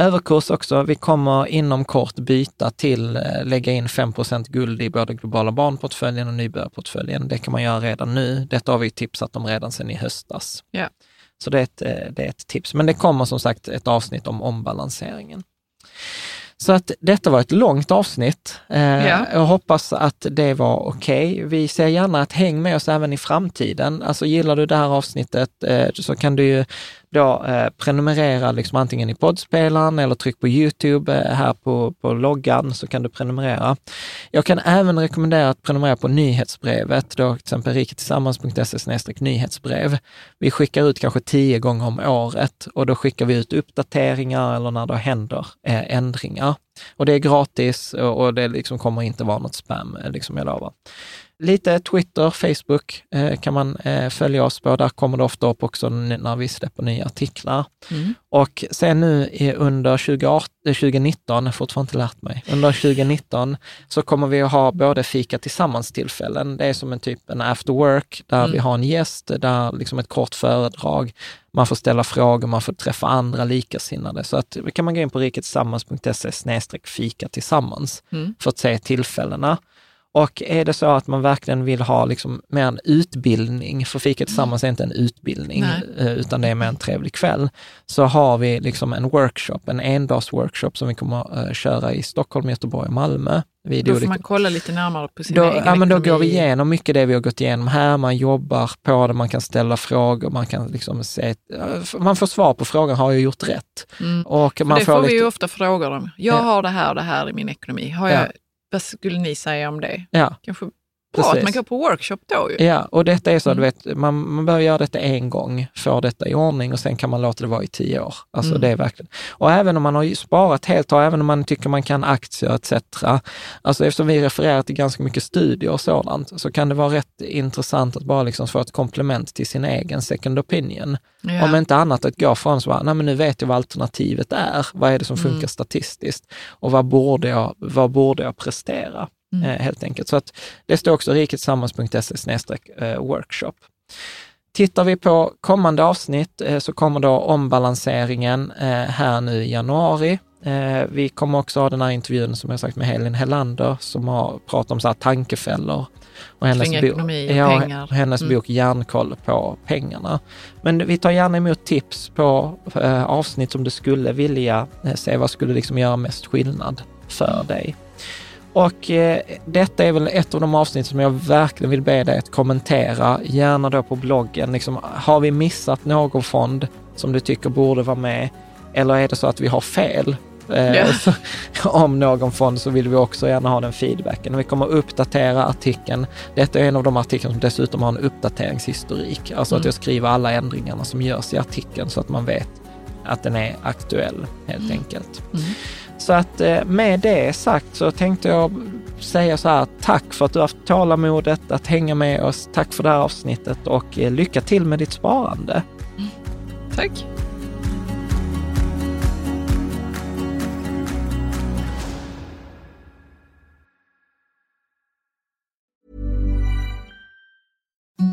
[SPEAKER 3] Överkurs också. Vi kommer inom kort byta till eh, lägga in 5% guld i både globala barnportföljen och nybörjarportföljen. Det kan man göra redan nu. Detta har vi tipsat om redan sedan i höstas.
[SPEAKER 4] Yeah.
[SPEAKER 3] Så det är, ett, eh, det är ett tips. Men det kommer som sagt ett avsnitt om ombalanseringen. Så att detta var ett långt avsnitt. Eh,
[SPEAKER 4] Ja.
[SPEAKER 3] Jag hoppas att det var okej. Vi ser gärna att häng med oss även i framtiden. Alltså gillar du det här avsnittet eh, så kan du ju då eh, prenumerera liksom antingen i poddspelaren eller tryck på Youtube eh, här på, på loggan så kan du prenumerera. Jag kan även rekommendera att prenumerera på nyhetsbrevet, då till exempel riketillsammans.se nyhetsbrev. Vi skickar ut kanske tio gånger om året och då skickar vi ut uppdateringar eller när det händer eh, ändringar. Och det är gratis och, och det liksom kommer inte vara något spam, eh, liksom jag lovar. Lite Twitter, Facebook eh, kan man eh, följa oss på. Där kommer det ofta upp också när vi släpper nya artiklar.
[SPEAKER 4] Mm.
[SPEAKER 3] Och sen nu under 2018, eh, 2019, jag har fortfarande inte lärt mig, under 2019 så kommer vi att ha både fika tillsammans-tillfällen. Det är som en typ en after work där
[SPEAKER 4] Mm.
[SPEAKER 3] vi har en gäst, där liksom ett kort föredrag, man får ställa frågor, man får träffa andra likasinnade. Så att kan man gå in på riketillsammans.se fika tillsammans
[SPEAKER 4] Mm.
[SPEAKER 3] för att se tillfällena. Och är det så att man verkligen vill ha liksom mer en utbildning, för Fika tillsammans är inte en utbildning,
[SPEAKER 4] Nej.
[SPEAKER 3] eh, utan det är mer en trevlig kväll, så har vi liksom en workshop, en endagsworkshop som vi kommer att köra i Stockholm, Göteborg och Malmö. Vid
[SPEAKER 4] Då får
[SPEAKER 3] olika-
[SPEAKER 4] man kolla lite närmare på sin
[SPEAKER 3] då,
[SPEAKER 4] egen
[SPEAKER 3] ja, men då går vi igenom mycket det vi har gått igenom här. Man jobbar på det, man kan ställa frågor, man kan liksom se, man får svar på frågan, har jag gjort rätt?
[SPEAKER 4] Mm.
[SPEAKER 3] Och
[SPEAKER 4] För
[SPEAKER 3] man
[SPEAKER 4] det
[SPEAKER 3] får
[SPEAKER 4] får vi
[SPEAKER 3] lite,
[SPEAKER 4] ju ofta frågor om. Jag
[SPEAKER 3] Ja.
[SPEAKER 4] har det här och det här i min ekonomi. Har
[SPEAKER 3] Ja.
[SPEAKER 4] Vad skulle ni säga om det?
[SPEAKER 3] ja,
[SPEAKER 4] Kanske Bra att man går på workshop då ju.
[SPEAKER 3] Ja, och detta är så,
[SPEAKER 4] Mm.
[SPEAKER 3] du vet, man, man behöver göra detta en gång, få detta i ordning och sen kan man låta det vara i tio år. Alltså
[SPEAKER 4] Mm.
[SPEAKER 3] det är verkligen, och även om man har sparat helt och även om man tycker man kan aktier etc. Alltså eftersom vi refererar till ganska mycket studier och sådant, så kan det vara rätt intressant att bara liksom få ett komplement till sin egen second opinion.
[SPEAKER 4] Ja.
[SPEAKER 3] Om inte annat att gå från så här, nej men nu vet jag vad alternativet är, vad är det som funkar
[SPEAKER 4] Mm.
[SPEAKER 3] statistiskt och vad borde jag, vad borde jag prestera?
[SPEAKER 4] Mm.
[SPEAKER 3] Eh, helt enkelt. Så att det står också riketsammans.se eh, workshop. Tittar vi på kommande avsnitt eh, så kommer då ombalanseringen eh, här nu i januari. Eh, vi kommer också ha den här intervjun som jag sagt med Helin Hellander som har pratat om så här tankefällor. Och hennes,
[SPEAKER 4] ekonomi och
[SPEAKER 3] ja,
[SPEAKER 4] pengar.
[SPEAKER 3] hennes
[SPEAKER 4] Mm.
[SPEAKER 3] bok Järnkoll på pengarna. Men vi tar gärna emot tips på eh, avsnitt som du skulle vilja eh, se. Vad skulle liksom göra mest skillnad för dig? Och eh, detta är väl ett av de avsnitt som jag verkligen vill be dig att kommentera, gärna då på bloggen. Liksom, har vi missat någon fond som du tycker borde vara med? Eller är det så att vi har fel? Eh,
[SPEAKER 4] Ja.
[SPEAKER 3] så, [laughs] om någon fond så vill vi också gärna ha den feedbacken. Vi kommer uppdatera artikeln. Detta är en av de artiklar som dessutom har en uppdateringshistorik. Alltså att
[SPEAKER 4] Mm.
[SPEAKER 3] jag skriver alla ändringarna som görs i artikeln så att man vet att den är aktuell helt enkelt.
[SPEAKER 4] Mm.
[SPEAKER 3] Så att eh, med det sagt så tänkte jag säga så här, tack för att du har haft tålamodet att hänga med oss. Tack för det här avsnittet och eh, lycka till med ditt sparande. [laughs]
[SPEAKER 4] Tack.